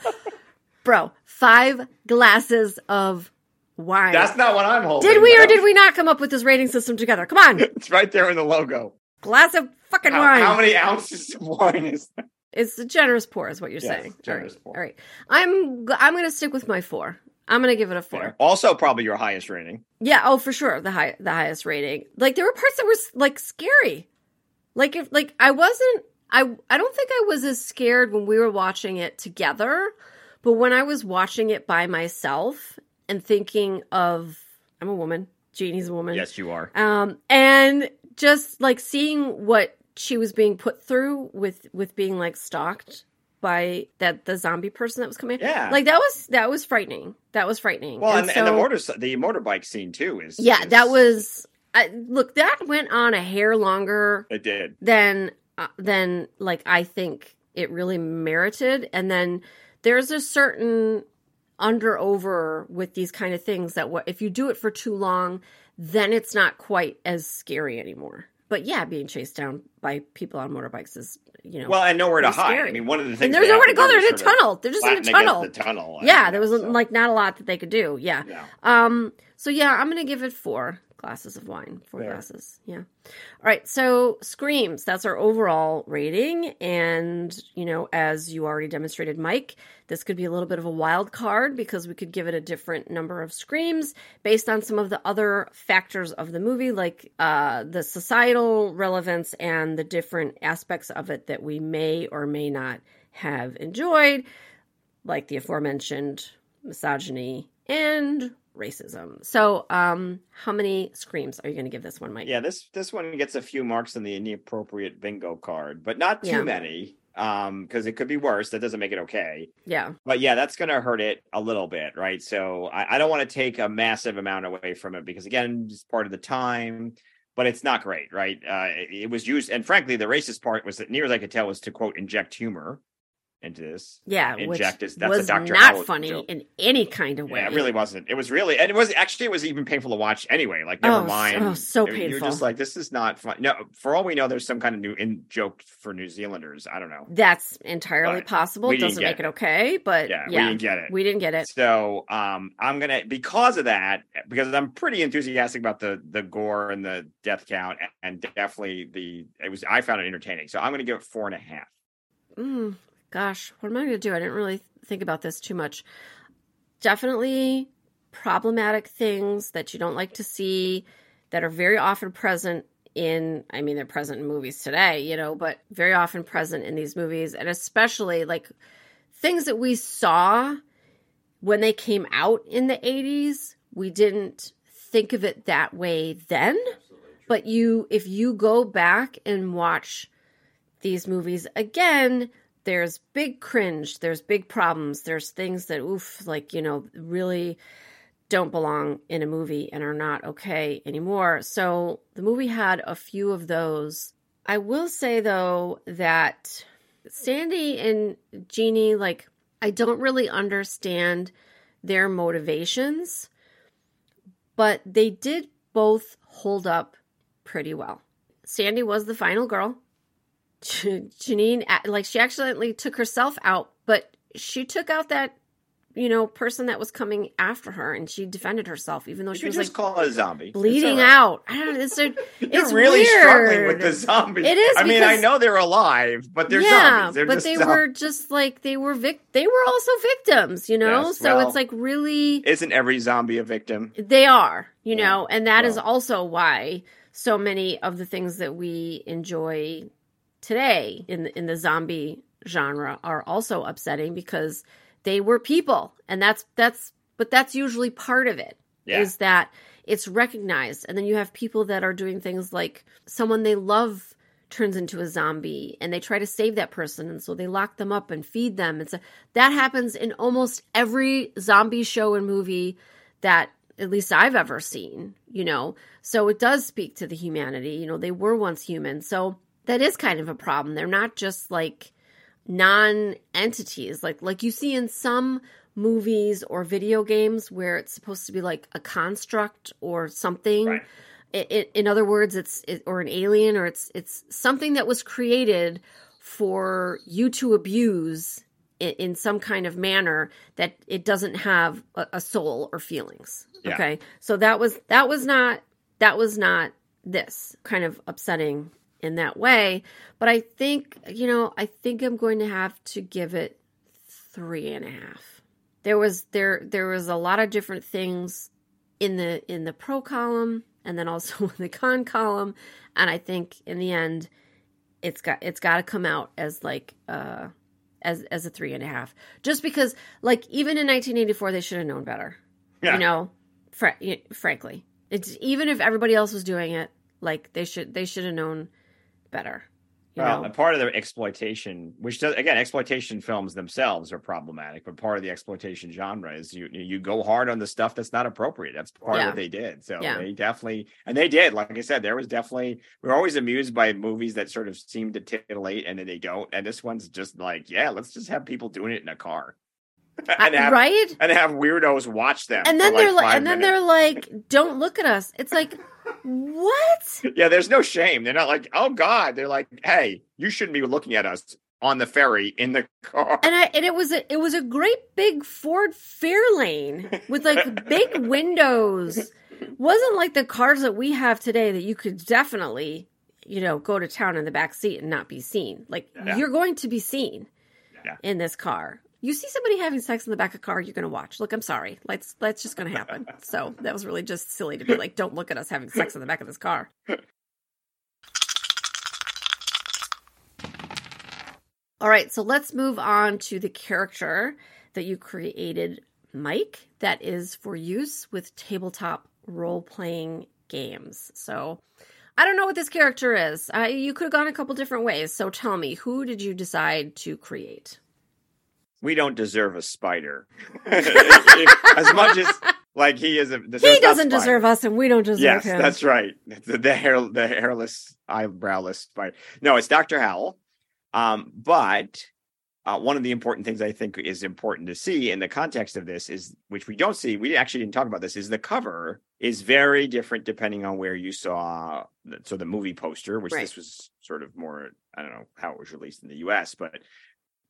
Bro, five glasses of wine. That's not what I'm holding. did we or did we not come up with this rating system together? Come on. It's right there in the logo. Glass of fucking How, wine. how many ounces of wine is that? It's a generous pour, is what you're Yes, saying. generous All pour. All right. I'm I'm gonna stick with my four. I'm gonna give it a four. Also, probably your highest rating. Yeah. Oh, for sure. The high the highest rating. Like there were parts that were like scary. Like if like I wasn't. I I don't think I was as scared when we were watching it together, but when I was watching it by myself and thinking of I'm a woman. Jeannie's a woman. Yes, you are. um and just like seeing what she was being put through with with being like stalked by that the zombie person that was coming. Yeah. like that was that was frightening. That was frightening. Well, and, and the motor the motorbike scene too is yeah is- that was I, look that went on a hair longer it did. than uh, than like i think it really merited. And then there's a certain under over with these kind of things that what if you do it for too long then it's not quite as scary anymore but yeah, being chased down by people on motorbikes is you know Well, and nowhere to hide. scary. I mean, one of the things and there's nowhere to go. There's a tunnel. They're just in a tunnel. The tunnel. Yeah, there was so- like not a lot that they could do. Yeah. Yeah. Um. So yeah, I'm gonna give it four glasses of wine. Four glasses. Yeah. All right. So screams. That's our overall rating, and you know, as you already demonstrated, Mike, this could be a little bit of a wild card because we could give it a different number of screams based on some of the other factors of the movie, like uh, the societal relevance and the different aspects of it that we may or may not have enjoyed like the aforementioned misogyny and racism. So, um, how many screams are you going to give this one, Mike? Yeah, this this one gets a few marks on the inappropriate bingo card, but not too Yeah. many. Um, because it could be worse. That doesn't make it okay. Yeah. But yeah, that's gonna hurt it a little bit, right? So I, I don't want to take a massive amount away from it because again, it's part of the time, but it's not great, right? Uh, it, it was used, and frankly, the racist part was that, near as I could tell, was to quote inject humor into this. Yeah, inject which is that's was a Dr. not Howard funny joke. in any kind of way. Yeah, it really wasn't. It was really, and it was actually it was even painful to watch anyway. Like, never Oh, mind. so- so mean, You're painful. just like, this is not fun. No, for all we know, there's some kind of new in joke for New Zealanders. I don't know. That's entirely But possible. It doesn't make it it. okay, but Yeah, yeah, we didn't get it. We didn't get it. So um, I'm gonna because of that, because I'm pretty enthusiastic about the the gore and the death count, and definitely the it was I found it entertaining. So I'm gonna give it four and a half. Mm, gosh, what am I going to do? I didn't really think about this too much. Definitely problematic things that you don't like to see that are very often present in, I mean, they're present in movies today, you know, but very often present in these movies. And especially like things that we saw when they came out in the 80s. We didn't think of it that way then. But you, if you go back and watch these movies again there's big cringe there's big problems there's things that oof like you know really don't belong in a movie and are not okay anymore. So the movie had a few of those. I will say though that sandy and jeannie like i don't really understand their motivations but they did both hold up pretty well. Sandy was the final girl Janine, like she accidentally took herself out, but she took out that, you know, person that was coming after her, and she defended herself, even though she was just like call it a zombie. Bleeding right. out. I don't know. It's, a, You're it's really weird. struggling with the zombies. It is I mean, I know they're alive, but they're yeah, zombies. They're but they zombies. were just like they were vic. They were also victims, you know. Yes, so well- it's like really Isn't every zombie a victim? They are, you Yeah. know, and that is Well. also why so many of the things that we enjoy today in the, in the zombie genre are also upsetting because they were people, and that's that's but that's usually part of it is Yeah. that it's recognized, and then you have people that are doing things like someone they love turns into a zombie and they try to save that person and so they lock them up and feed them and so that happens in almost every zombie show and movie that at least I've ever seen, you know. So it does speak to the humanity. You know, they were once human. So that is kind of a problem. They're not just like non-entities like like you see in some movies or video games where it's supposed to be like a construct or something. Right. It, it, in other words, it's it, or an alien or it's it's something that was created for you to abuse in, in some kind of manner that it doesn't have a, a soul or feelings. Yeah. Okay, so that was that was not that was not this kind of upsetting in that way. But I think you know I think I'm going to have to give it three and a half. There was there there was a lot of different things in the in the pro column and then also in the con column and i think in the end it's got it's got to come out as like uh as as a three and a half just because like even in 1984 they should have known better Yeah. you know fr- frankly it's even if everybody else was doing it like they should they should have known better you well, know and part of the exploitation, which does again, exploitation films themselves are problematic, but part of the exploitation genre is you you go hard on the stuff that's not appropriate. That's part Yeah. of what they did. So Yeah. they definitely, and they did. Like I said, there was definitely we are always amused by movies that sort of seem to titillate and then they don't. And this one's just like, yeah, let's just have people doing it in a car, and have right and have weirdos watch them. and then they're like and then minutes. they're like don't look at us it's like What? Yeah, there's no shame. They're not like, oh God. They're like, hey, you shouldn't be looking at us on the ferry in the car. And I and it was a it was a great big Ford Fairlane with like big windows. Wasn't like the cars that we have today that you could definitely, you know, go to town in the back seat and not be seen. Like Yeah. you're going to be seen Yeah. in this car. You see somebody having sex in the back of a car, you're going to watch. Look, I'm sorry. That's that's just going to happen. So that was really just silly to be like, don't look at us having sex in the back of this car. All right, so let's move on to the character that you created, Mike, that is for use with tabletop role playing games. So I don't know what this character is. Uh, you could have gone a couple different ways. So tell me, who did you decide to create? We don't deserve a spider. as much as like he is a He doesn't deserve us, and we don't deserve Yes, him. that's right. The, the hair, the hairless, eyebrowless spider. No, it's Doctor Howell. Um, but uh, one of the important things I think is important to see in the context of this is, which we don't see, we actually didn't talk about this, is the cover is very different depending on where you saw. The, so the movie poster, which Right. this was sort of more, I don't know how it was released in the U.S., but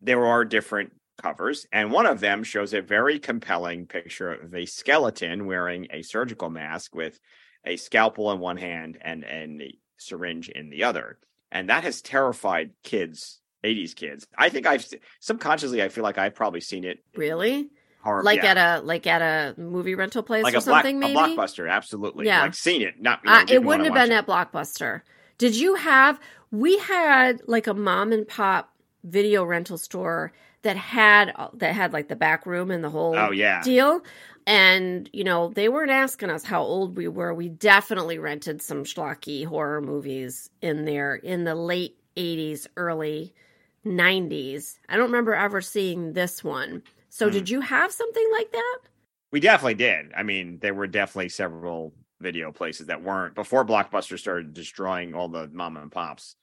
there are different covers, and one of them shows a very compelling picture of a skeleton wearing a surgical mask with a scalpel in one hand and and a syringe in the other, and that has terrified kids, '80s kids. I think I've subconsciously, I feel like I've probably seen it. really Horror, like yeah, at a like at a movie rental place like or a, black, something. a maybe blockbuster, absolutely. Yeah. like seen it. Not you know, Uh, it wouldn't have been watch at Blockbuster. Did you have? We had like a mom and pop video rental store that had that had like the back room and the whole Oh, yeah. deal. And you know they weren't asking us how old we were. We definitely rented some schlocky horror movies in there in the late '80s, early '90s. I don't remember ever seeing this one. So Hmm. did you have something like that? We definitely did. I mean, there were definitely several video places that weren't before Blockbuster started destroying all the mom and pops.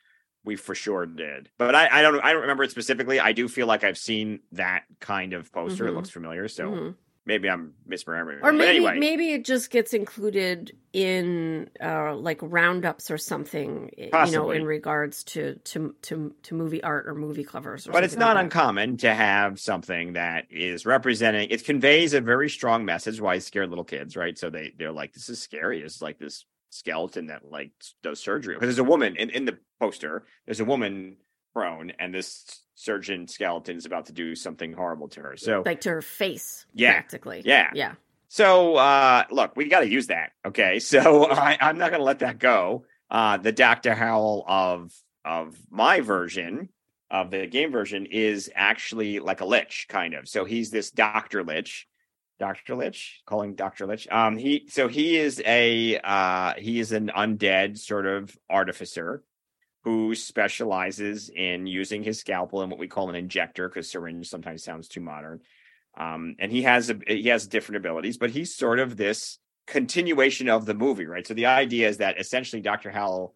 We for sure did, but I, I don't I don't remember it specifically. I do feel like I've seen that kind of poster. It Mhm. looks familiar, so Mhm. maybe I'm misremembering. Or But maybe anyway, maybe it just gets included in uh, like roundups or something, you know, in regards to to to to movie art or movie covers. Or but it's not like uncommon to have something that is representing. It conveys a very strong message. Why scare little kids, right? So they they're like, this is scary. It's like this skeleton that like does surgery. Because there's a woman in in the poster. There's a woman prone, and this surgeon skeleton is about to do something horrible to her. So like to her face, Yeah. practically. Yeah. yeah. So uh look, we got to use that. Okay. So I, I'm not gonna let that go. Uh the Dr. Howell of of my version of the game version is actually like a lich, kind of. So he's this Dr. Lich. Dr. Lich, calling Dr. Lich. Um he so he is a uh he is an undead sort of artificer who specializes in using his scalpel and what we call an injector, because syringe sometimes sounds too modern um, and he has a, he has different abilities, but he's sort of this continuation of the movie, right? So the idea is that essentially Dr. Howell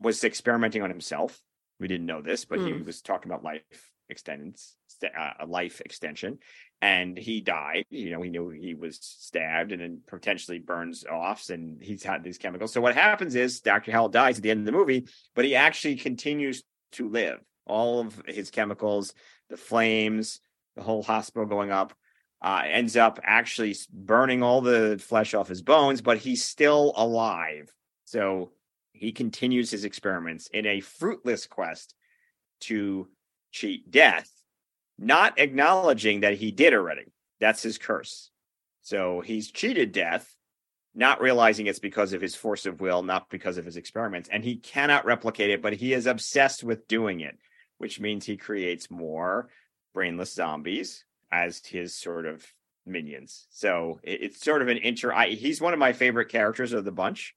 was experimenting on himself. We didn't know this, but he Hmm. was talking about life extends uh, a life extension, and he died. You know, he knew he was stabbed and then potentially burns off, and he's had these chemicals. So what happens is Dr. Howell dies at the end of the movie, but he actually continues to live. All of his chemicals, the flames, the whole hospital going up uh, ends up actually burning all the flesh off his bones, but he's still alive. So he continues his experiments in a fruitless quest to cheat death, not acknowledging that he did already. That's his curse. So he's cheated death, not realizing it's because of his force of will, not because of his experiments. And he cannot replicate it, but he is obsessed with doing it, which means he creates more brainless zombies as his sort of minions. So it's sort of an inter. I, he's one of my favorite characters of the bunch.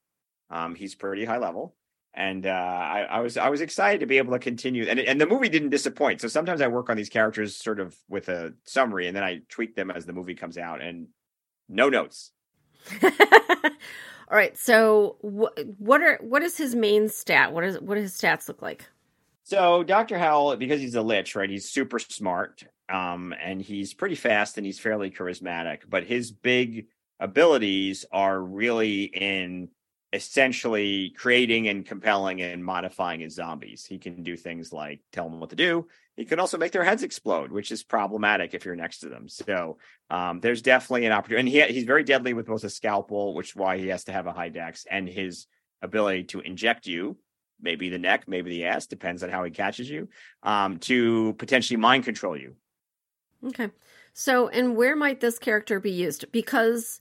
Um, he's pretty high level, and uh, I, I was I was excited to be able to continue. And and the movie didn't disappoint. So sometimes I work on these characters sort of with a summary, and then I tweak them as the movie comes out. And no notes. All right. So what what are what is his main stat? What is what do his stats look like? So Dr. Howell, because he's a lich, right? He's super smart, um, and he's pretty fast and he's fairly charismatic. But his big abilities are really in essentially creating and compelling and modifying his zombies. He can do things like tell them what to do. He can also make their heads explode, which is problematic if you're next to them. So um, there's definitely an opportunity. And he, he's very deadly with both a scalpel, which is why he has to have a high dex, and his ability to inject you, maybe the neck, maybe the ass, depends on how he catches you, um, to potentially mind control you. Okay. So, and where might this character be used? Because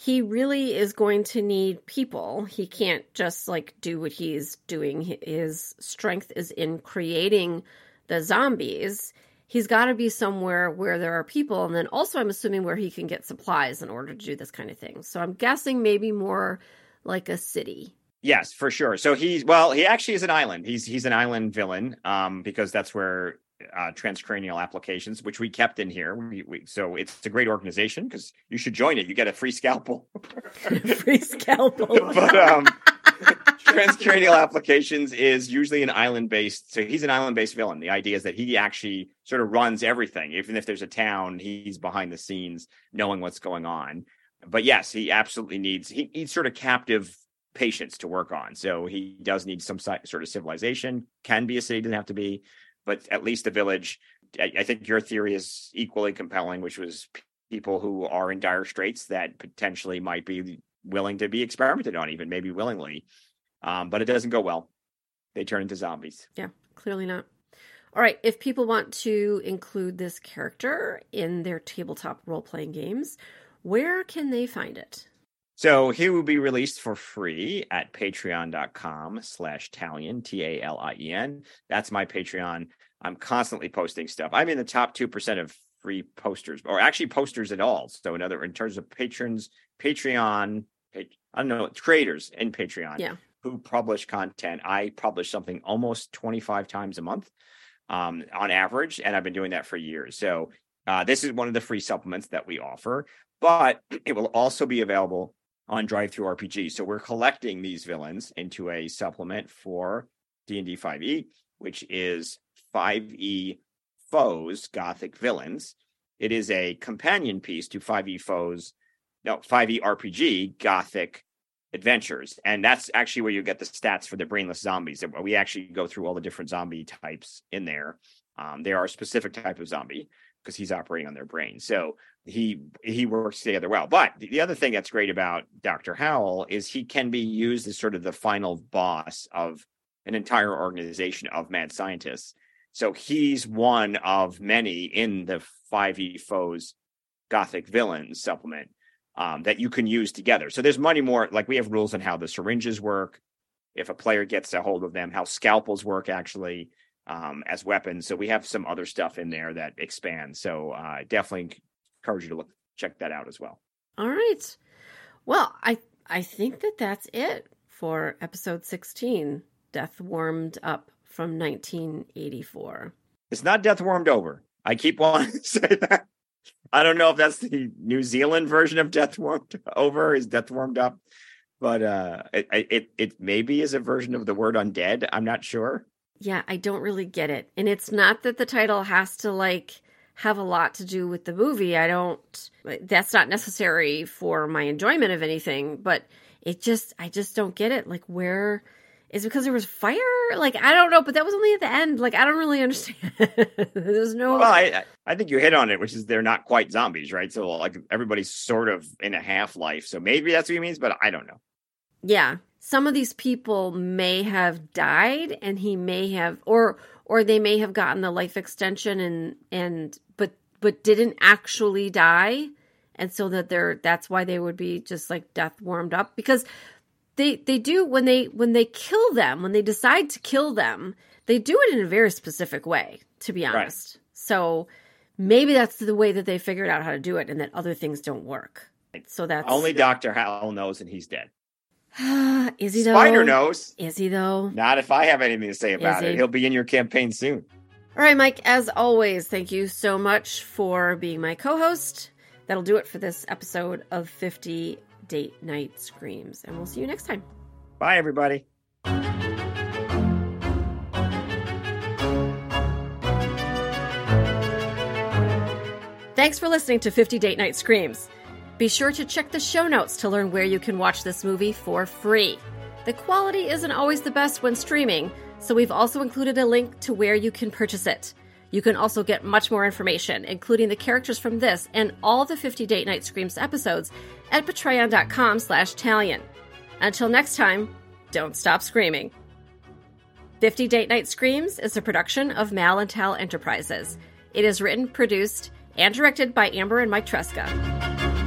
he really is going to need people. He can't just like do what he's doing. His strength is in creating the zombies. He's got to be somewhere where there are people. And then also, I'm assuming where he can get supplies in order to do this kind of thing. So I'm guessing maybe more like a city. Yes, for sure. So he's well, he actually is an island. He's he's an island villain, um, because that's where uh, transcranial applications, which we kept in here. We, we, so it's a great organization because you should join it. You get a free scalpel. free scalpel. but um, transcranial applications is usually an island based. So he's an island based villain. The idea is that he actually sort of runs everything. Even if there's a town, he's behind the scenes, knowing what's going on. But yes, he absolutely needs. He needs sort of captive patients to work on. So he does need some sort of civilization. Can be a city, doesn't have to be, but at least the village. I, I think your theory is equally compelling, which was people who are in dire straits that potentially might be willing to be experimented on, even maybe willingly. Um, but it doesn't go well. They turn into zombies. Yeah, clearly not. All right, if people want to include this character in their tabletop role playing games, where can they find it? So he will be released for free at patreon.com slash Talien, T-A-L-I-E-N. That's my Patreon. I'm constantly posting stuff. I'm in the top 2% of free posters, or actually posters at all. So in other, in terms of patrons, Patreon, I don't know, creators in Patreon yeah. who publish content. I publish something almost 25 times a month um, on average, and I've been doing that for years. So uh, this is one of the free supplements that we offer, but it will also be available on DriveThruRPG. So we're collecting these villains into a supplement for D&D 5e, which is 5e foes Gothic villains. It is a companion piece to 5e foes, no, 5e RPG Gothic adventures. And that's actually where you get the stats for the brainless zombies. We actually go through all the different zombie types in there. Um, they are a specific type of zombie because he's operating on their brain. So he he works together well. But the other thing that's great about Dr. Howell is he can be used as sort of the final boss of an entire organization of mad scientists. So he's one of many in the 5e foes gothic villains supplement um, that you can use together. So there's many more like we have rules on how the syringes work, if a player gets a hold of them, how scalpels work actually um, as weapons. So we have some other stuff in there that expands. So uh, definitely encourage you to look check that out as well. All right. Well, I I think that that's it for episode 16, Death Warmed Up from 1984. It's not Death Warmed Over. I keep wanting to say that. I don't know if that's the New Zealand version of Death Warmed Over is Death Warmed Up, but uh, it, it it maybe is a version of the word undead. I'm not sure. Yeah, I don't really get it, and it's not that the title has to like have a lot to do with the movie. I don't, that's not necessary for my enjoyment of anything, but it just, I just don't get it. Like, where is because there was fire? Like, I don't know, but that was only at the end. Like, I don't really understand. There's no. Well, I, I think you hit on it, which is they're not quite zombies, right? So, like, everybody's sort of in a half life. So maybe that's what he means, but I don't know. Yeah. Some of these people may have died and he may have, or, or they may have gotten the life extension and and but but didn't actually die. And so that they're that's why they would be just like death warmed up because they they do when they when they kill them when they decide to kill them they do it in a very specific way to be honest. Right. so maybe that's the way that they figured out how to do it and that other things don't work. So that's only dr howell knows and he's dead is he though? Spider knows. Is he though? Not if I have anything to say about it. He'll be in your campaign soon. All right, Mike, as always, thank you so much for being my co host. That'll do it for this episode of 50 Date Night Screams. And we'll see you next time. Bye, everybody. Thanks for listening to 50 Date Night Screams. Be sure to check the show notes to learn where you can watch this movie for free. The quality isn't always the best when streaming, so we've also included a link to where you can purchase it. You can also get much more information, including the characters from this and all the 50 Date Night Screams episodes at patreon.com slash Talien. Until next time, don't stop screaming. 50 Date Night Screams is a production of Mal and Tal Enterprises. It is written, produced, and directed by Amber and Mike Tresca.